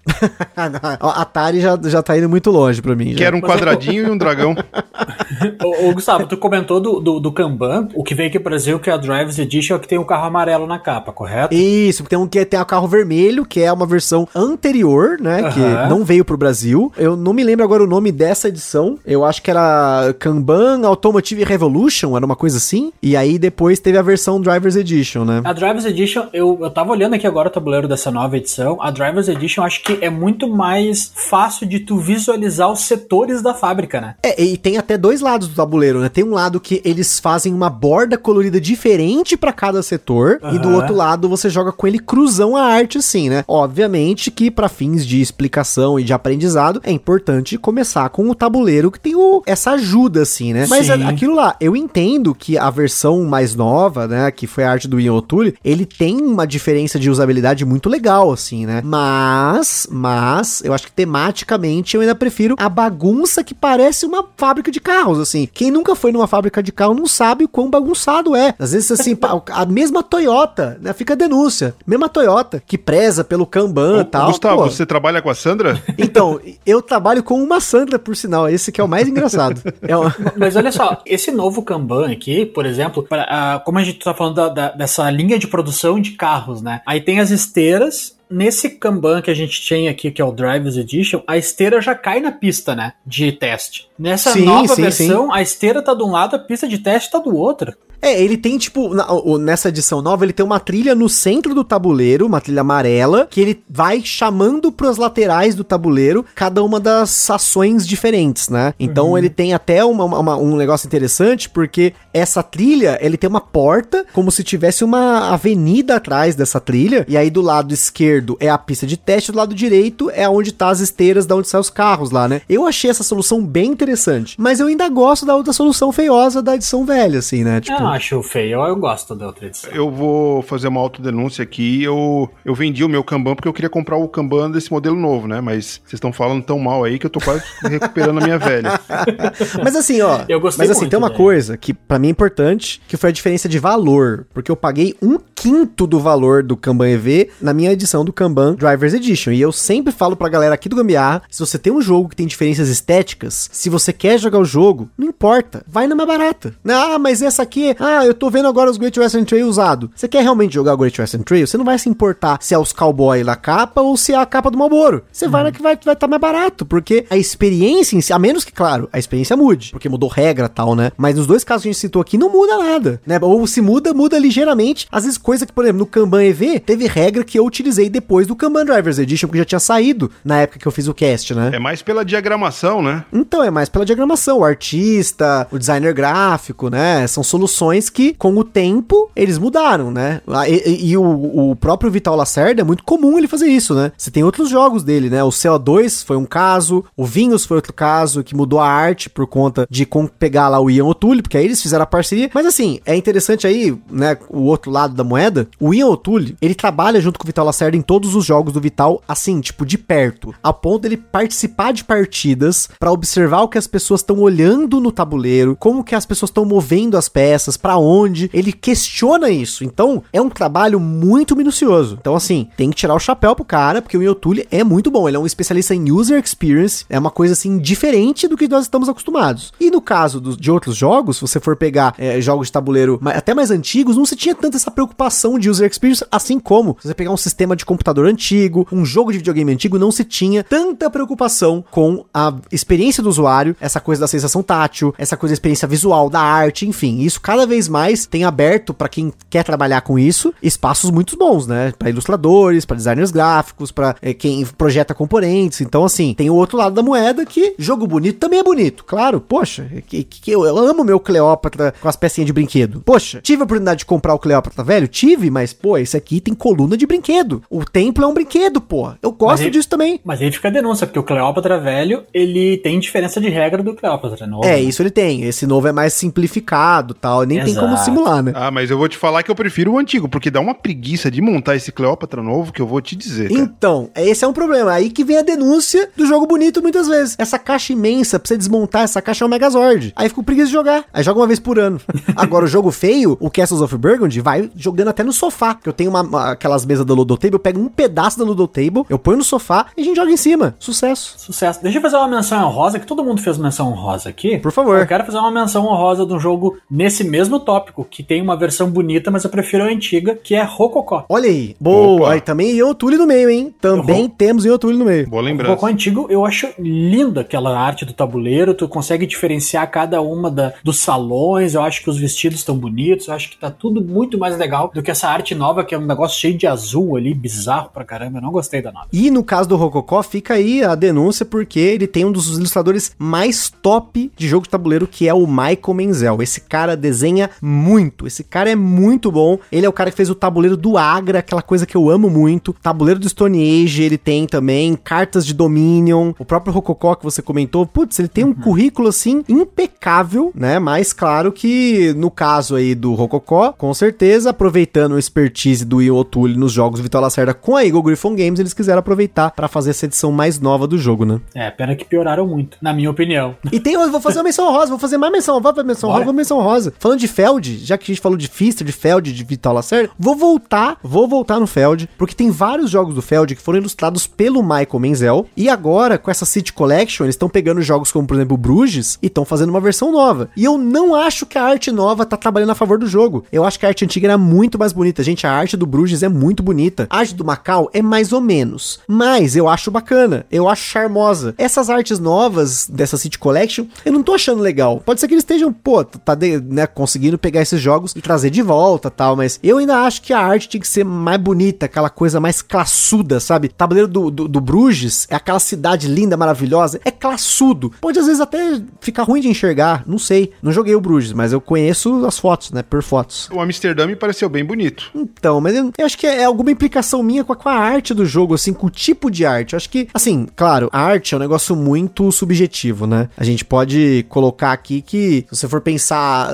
<laughs> Atari já, já tá indo muito longe pra mim. Que já. era um quadradinho e um dragão. <laughs> ô, ô, Gustavo, tu comentou do, do, do, Kanban, o que veio aqui pro Brasil, que é a Drivers Edition, é que tem um carro amarelo na capa, correto? Isso, tem um que tem o carro vermelho, que é uma versão anterior, né, uhum. que não veio pro Brasil. Eu não me lembro agora o nome dessa edição, eu acho que era Kanban Automotive Automotive Revolution, era uma coisa assim. E aí depois teve a versão Drivers Edition, né? A Drivers Edition, eu, eu tava olhando aqui agora o tabuleiro dessa nova edição. A Drivers Edition acho que é muito mais fácil de tu visualizar os setores da fábrica, né? É, e tem até dois lados do tabuleiro, né? Tem um lado que eles fazem uma borda colorida diferente para cada setor, uhum. e do outro lado você joga com ele cruzão a arte assim, né? Obviamente que para fins de explicação e de aprendizado é importante começar com o tabuleiro que tem o, essa ajuda assim, né? Mas é Sim. aquilo lá, eu entendo que a versão mais nova, né, que foi a arte do Ian O'Toole, ele tem uma diferença de usabilidade muito legal, assim, né? Mas, mas, eu acho que tematicamente eu ainda prefiro a bagunça que parece uma fábrica de carros, assim. Quem nunca foi numa fábrica de carro não sabe o quão bagunçado é. Às vezes, assim, <laughs> a mesma Toyota, né, fica a denúncia. Mesma Toyota, que preza pelo Kanban e tal. Gustavo, pô. você trabalha com a Sandra? Então, eu trabalho com uma Sandra, por sinal. Esse que é o mais engraçado. É uma- Mas olha só, esse novo Kanban aqui, por exemplo, pra- ah, como a gente tá falando da- da- dessa linha de produção de carros, né? Aí tem as esteiras. Nesse Kanban que a gente tem aqui, que é o Drivers Edition, a esteira já cai na pista, né? De teste. Nessa Sim, nova sim, versão, a esteira tá de um lado, a pista de teste tá do outro. É, ele tem, tipo, na- nessa edição nova, ele tem uma trilha no centro do tabuleiro, uma trilha amarela, que ele vai chamando pros laterais do tabuleiro cada uma das ações diferentes, né? Então ele tem até uma- uma- um negócio interessante, porque essa trilha, ele tem uma porta, como se tivesse uma avenida atrás dessa trilha, e aí do lado esquerdo é a pista de teste, do lado direito é onde tá as esteiras, da onde saem os carros lá, né? Eu achei essa solução bem interessante, mas eu ainda gosto da outra solução feiosa da edição velha, assim, né? Tipo, não acho feio, eu gosto da outra edição. Eu vou fazer uma autodenúncia aqui. Eu, eu vendi o meu Kanban porque eu queria comprar o Kanban desse modelo novo, né? Mas vocês estão falando tão mal aí que eu tô quase <laughs> recuperando a minha velha. <laughs> Mas assim, ó. Eu gostei mas assim, muito tem uma dele. coisa que pra mim é importante, que foi a diferença de valor. Porque eu paguei um quinto do valor do Kanban EV na minha edição do Kanban Drivers Edition. E eu sempre falo pra galera aqui do Gambiarra, se você tem um jogo que tem diferenças estéticas, se você quer jogar o jogo, não importa, vai na mais barata. Ah, mas essa aqui, ah, eu tô vendo agora os Great Western Trail usado. Você quer realmente jogar o Great Western Trail? Você não vai se importar se é os cowboy na capa ou se é a capa do Malboro. Você vai na que vai estar mais barato, porque a experiência em si, a menos que, claro, a experiência mude, porque mudou regra e tal, né? Mas nos dois casos que a gente citou aqui, não muda nada, né? Ou se muda, muda ligeiramente. Às vezes, coisa que, por exemplo, no Kanban EV, teve regra que eu utilizei depois do Kanban Drivers Edition, porque já tinha saído na época que eu fiz o cast, né? É mais pela diagramação, né? Então, é mais pela diagramação. O artista, o designer gráfico, né? São soluções que, com o tempo, eles mudaram, né? Ah, E, e- e o, o próprio Vital Lacerda é muito comum ele fazer isso, né? Você tem outros jogos dele, né? O CO2 foi um caso, o Vinhos foi outro caso, que mudou a arte por conta de pegar lá o Ian O'Toole, porque aí eles fizeram a parceria. Mas assim, é interessante aí, né? O outro lado da moeda, o Ian O'Toole, ele trabalha junto com o Vital Lacerda em todos os jogos do Vital, assim, tipo, de perto. A ponto dele participar de partidas pra observar o que as pessoas estão olhando no tabuleiro, como que as pessoas estão movendo as peças, pra onde. Ele questiona isso. Então, é um trabalho muito minucioso. Então, assim, tem que tirar o chapéu pro cara, porque o O'Toole é muito bom. Ele é um especialista em user experience, é uma coisa assim diferente do que nós estamos acostumados. E no caso dos- de outros jogos, se você for pegar é, jogos de tabuleiro até mais antigos, não se tinha tanta essa preocupação de user experience, assim como se você pegar um sistema de computador antigo, um jogo de videogame antigo, não se tinha tanta preocupação com a experiência do usuário, essa coisa da sensação tátil, essa coisa da experiência visual, da arte, enfim. Isso cada vez mais tem aberto pra quem quer trabalhar com isso espaços muito bons, né? Pra ilustradores, pra designers gráficos, pra eh, quem projeta componentes. Então, assim, tem o outro lado da moeda que jogo bonito também é bonito. Claro, poxa, que, que eu, eu amo meu Cleópatra com as pecinhas de brinquedo. Poxa, tive a oportunidade de comprar o Cleópatra velho? Tive, mas, pô, esse aqui tem coluna de brinquedo. O templo é um brinquedo, pô. Eu gosto ele- disso também. Mas aí fica a denúncia, porque o Cleópatra velho, ele tem diferença de regra do Cleópatra novo. É, né? isso ele tem. Esse novo é mais simplificado tal. Nem tem como Exato. simular, né? Ah, mas eu vou te falar que eu prefiro o antigo, porque dá uma preguiça de montar esse Cleópatra novo que eu vou te dizer. cara. Então, esse é um problema. Aí que vem a denúncia do jogo bonito muitas vezes. Essa caixa imensa, pra você desmontar essa caixa é um Megazord. Aí fico preguiça de jogar. Aí joga uma vez por ano. <laughs> Agora, o jogo feio, o Castles of Burgundy, vai jogando até no sofá. Que eu tenho uma, uma- aquelas mesas da Ludotable, eu pego um pedaço da Ludotable, eu ponho no sofá e a gente joga em cima. Sucesso. Sucesso. Deixa eu fazer uma menção honrosa, que todo mundo fez menção honrosa aqui. Por favor. Eu quero fazer uma menção honrosa de um jogo nesse mesmo tópico, que tem uma versão bonita, mas eu prefiro a antiga, que é Rococó. Olha aí. Boa. Opa. Aí também Iotule no meio, hein? Também Uhum. temos Iotule no meio. Boa O lembrança. Rococó antigo, eu acho linda aquela arte do tabuleiro, tu consegue diferenciar cada uma da- dos salões, eu acho que os vestidos estão bonitos, eu acho que tá tudo muito mais legal do que essa arte nova, que é um negócio cheio de azul ali, bizarro pra caramba, eu não gostei da nova. E no caso do Rococó, fica aí a denúncia porque ele tem um dos ilustradores mais top de jogo de tabuleiro, que é o Michael Menzel. Esse cara desenha desenha muito. Esse cara é muito bom. Ele é o cara que fez o tabuleiro do Agra, aquela coisa que eu amo muito. Tabuleiro do Stone Age, ele tem também. Cartas de Dominion. O próprio Rococó que você comentou. Putz, ele tem um currículo assim impecável, né? Mas claro que no caso aí do Rococó, com certeza, aproveitando a expertise do Ian O'Toole nos jogos Vitor Lacerda com a Eagle Griffon Games, eles quiseram aproveitar para fazer essa edição mais nova do jogo, né? É, pena que pioraram muito, na minha opinião. E tem, eu vou fazer uma menção rosa, vou fazer mais menção, vou fazer menção rosa, vou menção rosa. Falando de Feld, já que a gente falou de Fister, de Feld, de Vital Lacerda, vou voltar, vou voltar no Feld, porque tem vários jogos do Feld que foram ilustrados pelo Michael Menzel, e agora, com essa City Collection, eles estão pegando jogos como, por exemplo, Bruges, e estão fazendo uma versão nova. E eu não acho que a arte nova tá trabalhando a favor do jogo. Eu acho que a arte antiga era muito mais bonita. Gente, a arte do Bruges é muito bonita. A arte do Macau é mais ou menos. Mas eu acho bacana. Eu acho charmosa. Essas artes novas dessa City Collection, eu não tô achando legal. Pode ser que eles estejam, pô, tá de- né, conseguindo pegar esses jogos e trazer de volta tal, mas eu ainda acho que a arte tinha que ser mais bonita, aquela coisa mais classuda, sabe? Tabuleiro do, do, do Bruges é aquela cidade linda, maravilhosa, é classudo. Pode às vezes até ficar ruim de enxergar, não sei. Não joguei o Bruges, mas eu conheço as fotos, né, por fotos. O Amsterdã me pareceu bem bonito. Então, mas eu, eu acho que é alguma implicação minha com a, com a arte do jogo, assim, com o tipo de arte. Eu acho que, assim, claro, a arte é um negócio muito subjetivo, né? A gente pode colocar aqui que, se você for pensar,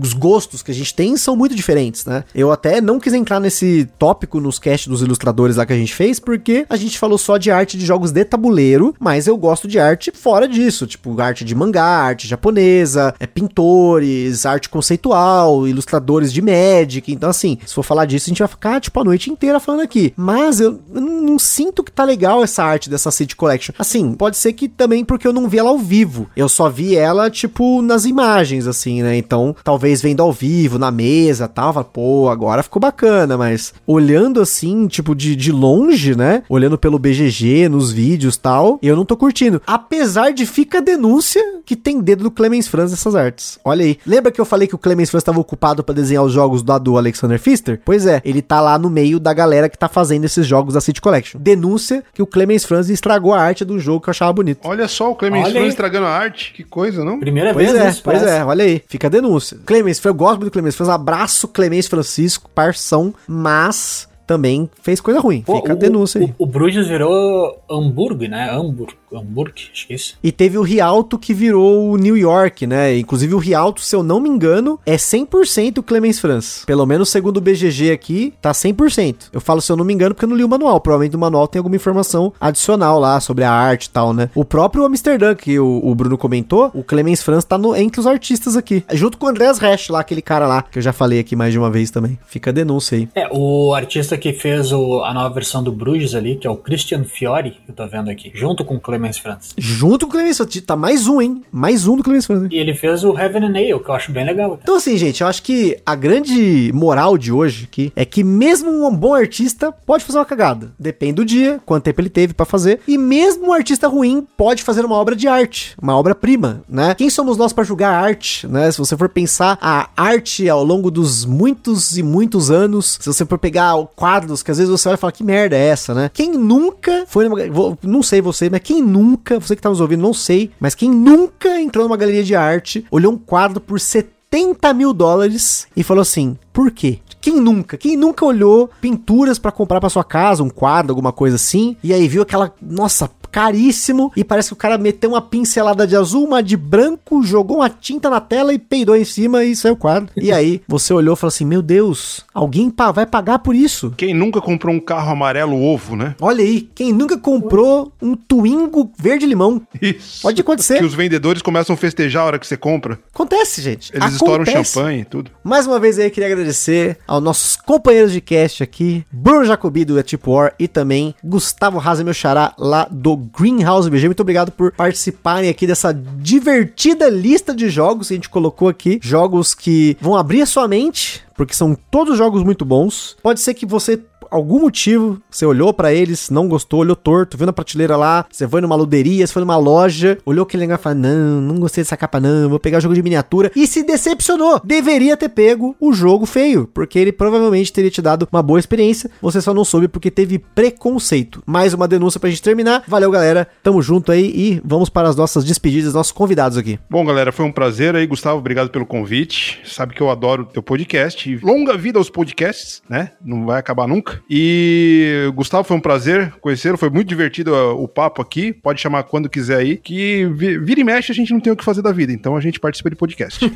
os gostos que a gente tem são muito diferentes, né? Eu até não quis entrar nesse tópico nos cast dos ilustradores lá que a gente fez, porque a gente falou só de arte de jogos de tabuleiro, mas eu gosto de arte fora disso, tipo arte de mangá, arte japonesa, é pintores, arte conceitual, ilustradores de Magic. Então, assim, se for falar disso, a gente vai ficar, tipo, a noite inteira falando aqui. Mas eu, não sinto que tá legal essa arte dessa City Collection. Assim, pode ser que também porque eu não vi ela ao vivo. Eu só vi ela, tipo, nas imagens, assim, né? Então, talvez vendo ao vivo, na mesa tal, fala, pô, agora ficou bacana, mas olhando assim, tipo, de, de longe, né? Olhando pelo BGG, nos vídeos tal, eu não tô curtindo. Apesar de fica a denúncia que tem dedo do Clemens Franz nessas artes. Olha aí. Lembra que eu falei que o Clemens Franz estava ocupado pra desenhar os jogos do, do Alexander Pfister? Pois é, ele tá lá no meio da galera que tá fazendo esses jogos da City Collection. Denúncia que o Clemens Franz estragou a arte do jogo que eu achava bonito. Olha só o Clemens Olha Franz aí. estragando a arte. Que coisa, não? Primeira Pois vez é, isso, pois parece. é, olha aí, fica a denúncia. Clemens, eu gosto muito do Clemens, fez um abraço Clemens Francisco, parção, mas também fez coisa ruim. Pô, fica a o- denúncia aí. O, o Bruges virou Hamburgo, né? Hamburgo, Hamburgo, acho que é isso. E teve o Rialto que virou o New York, né? Inclusive o Rialto, se eu não me engano, é 100% o Clemens Franz. Pelo menos segundo o BGG aqui, tá 100%. Eu falo se eu não me engano porque eu não li o manual. Provavelmente no manual tem alguma informação adicional lá sobre a arte e tal, né? O próprio Amsterdã, que o, o Bruno comentou, o Clemens Franz tá no- entre os artistas aqui. Junto com o Andreas Resch lá, aquele cara lá, que eu já falei aqui mais de uma vez também. Fica a denúncia aí. É, o artista que fez o- a nova versão do Bruges ali, que é o Christian Fiore, que eu tô vendo aqui, junto com o Clemens Franz. Junto com o Clemens Franz. Tá mais um, hein? Mais um do Clemens Franz. hein? E ele fez o Heaven and Nail, que eu acho bem legal. Então, assim, gente, eu acho que a grande moral de hoje aqui é que mesmo um bom artista pode fazer uma cagada. Depende do dia, quanto tempo ele teve pra fazer. E mesmo um artista ruim pode fazer uma obra de arte, uma obra-prima, né? Quem somos nós pra julgar arte, né? Se você for pensar a arte ao longo dos muitos e muitos anos, se você for pegar que às vezes você vai falar que merda é essa, né? Quem nunca foi numa, vou- não sei você, mas quem nunca, você que tá nos ouvindo, não sei, mas quem nunca entrou numa galeria de arte, olhou um quadro por 70 mil dólares e falou assim: por quê? Quem nunca? Quem nunca olhou pinturas pra comprar pra sua casa, um quadro, alguma coisa assim, e aí viu aquela, nossa, caríssimo, e parece que o cara meteu uma pincelada de azul, uma de branco, jogou uma tinta na tela e peidou em cima e saiu o quadro. E aí você olhou e falou assim: meu Deus, alguém vai pagar por isso? Quem nunca comprou um carro amarelo ovo, né? Olha aí, quem nunca comprou um Twingo verde-limão? Isso. Pode acontecer. Que os vendedores começam a festejar a hora que você compra. Acontece, gente. Eles estouram Acontece. champanhe e tudo. Mais uma vez aí, queria agradecer aos nossos companheiros de cast aqui, Bruno Jacobi do Etip War e também Gustavo Raza, meu xará, lá do Greenhouse BG. Muito obrigado por participarem aqui dessa divertida lista de jogos que a gente colocou aqui. Jogos que vão abrir a sua mente, porque são todos jogos muito bons. Pode ser que você algum motivo, você olhou pra eles, não gostou, olhou torto, viu na prateleira lá, você foi numa luderia, você foi numa loja, olhou aquele negócio e falou: Não, não gostei dessa capa, não, vou pegar jogo de miniatura. E se decepcionou. Deveria ter pego o jogo feio, porque ele provavelmente teria te dado uma boa experiência. Você só não soube porque teve preconceito. Mais uma denúncia pra gente terminar. Valeu, galera. Tamo junto aí e vamos para as nossas despedidas, nossos convidados aqui. Bom, galera, foi um prazer aí, Gustavo. Obrigado pelo convite. Sabe que eu adoro o teu podcast. Longa vida aos podcasts, né? Não vai acabar nunca. E, Gustavo, foi um prazer conhecê-lo. Foi muito divertido uh, o papo aqui. Pode chamar quando quiser aí. Que vi- vira e mexe a gente não tem o que fazer da vida. Então a gente participa de podcast. <laughs>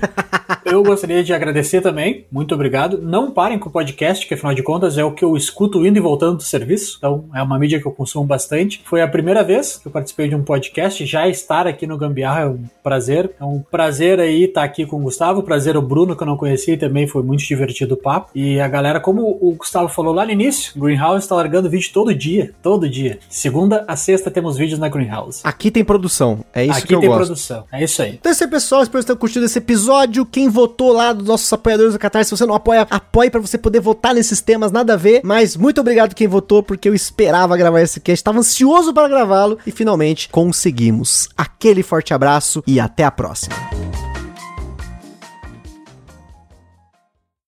Eu gostaria de agradecer também, muito obrigado. Não parem com o podcast, que afinal de contas é o que eu escuto indo e voltando do serviço, então é uma mídia que eu consumo bastante. Foi a primeira vez que eu participei de um podcast, já estar aqui no Gambiarra é um prazer. É um prazer aí estar aqui com o Gustavo, prazer o Bruno, que eu não conhecia e também foi muito divertido o papo. E a galera, como o Gustavo falou lá no início, Greenhouse está largando vídeo todo dia, todo dia. Segunda a sexta temos vídeos na Greenhouse. Aqui tem produção. É isso Aqui que eu tem gosto. produção, é isso aí. Então é isso aí, pessoal. Espero que vocês tenham curtido esse episódio. Quem votou lá dos nossos apoiadores do Catarse, se você não apoia, apoie pra você poder votar nesses temas, nada a ver. Mas muito obrigado quem votou, porque eu esperava gravar esse cast, estava ansioso para gravá-lo e finalmente conseguimos. Aquele forte abraço e até a próxima.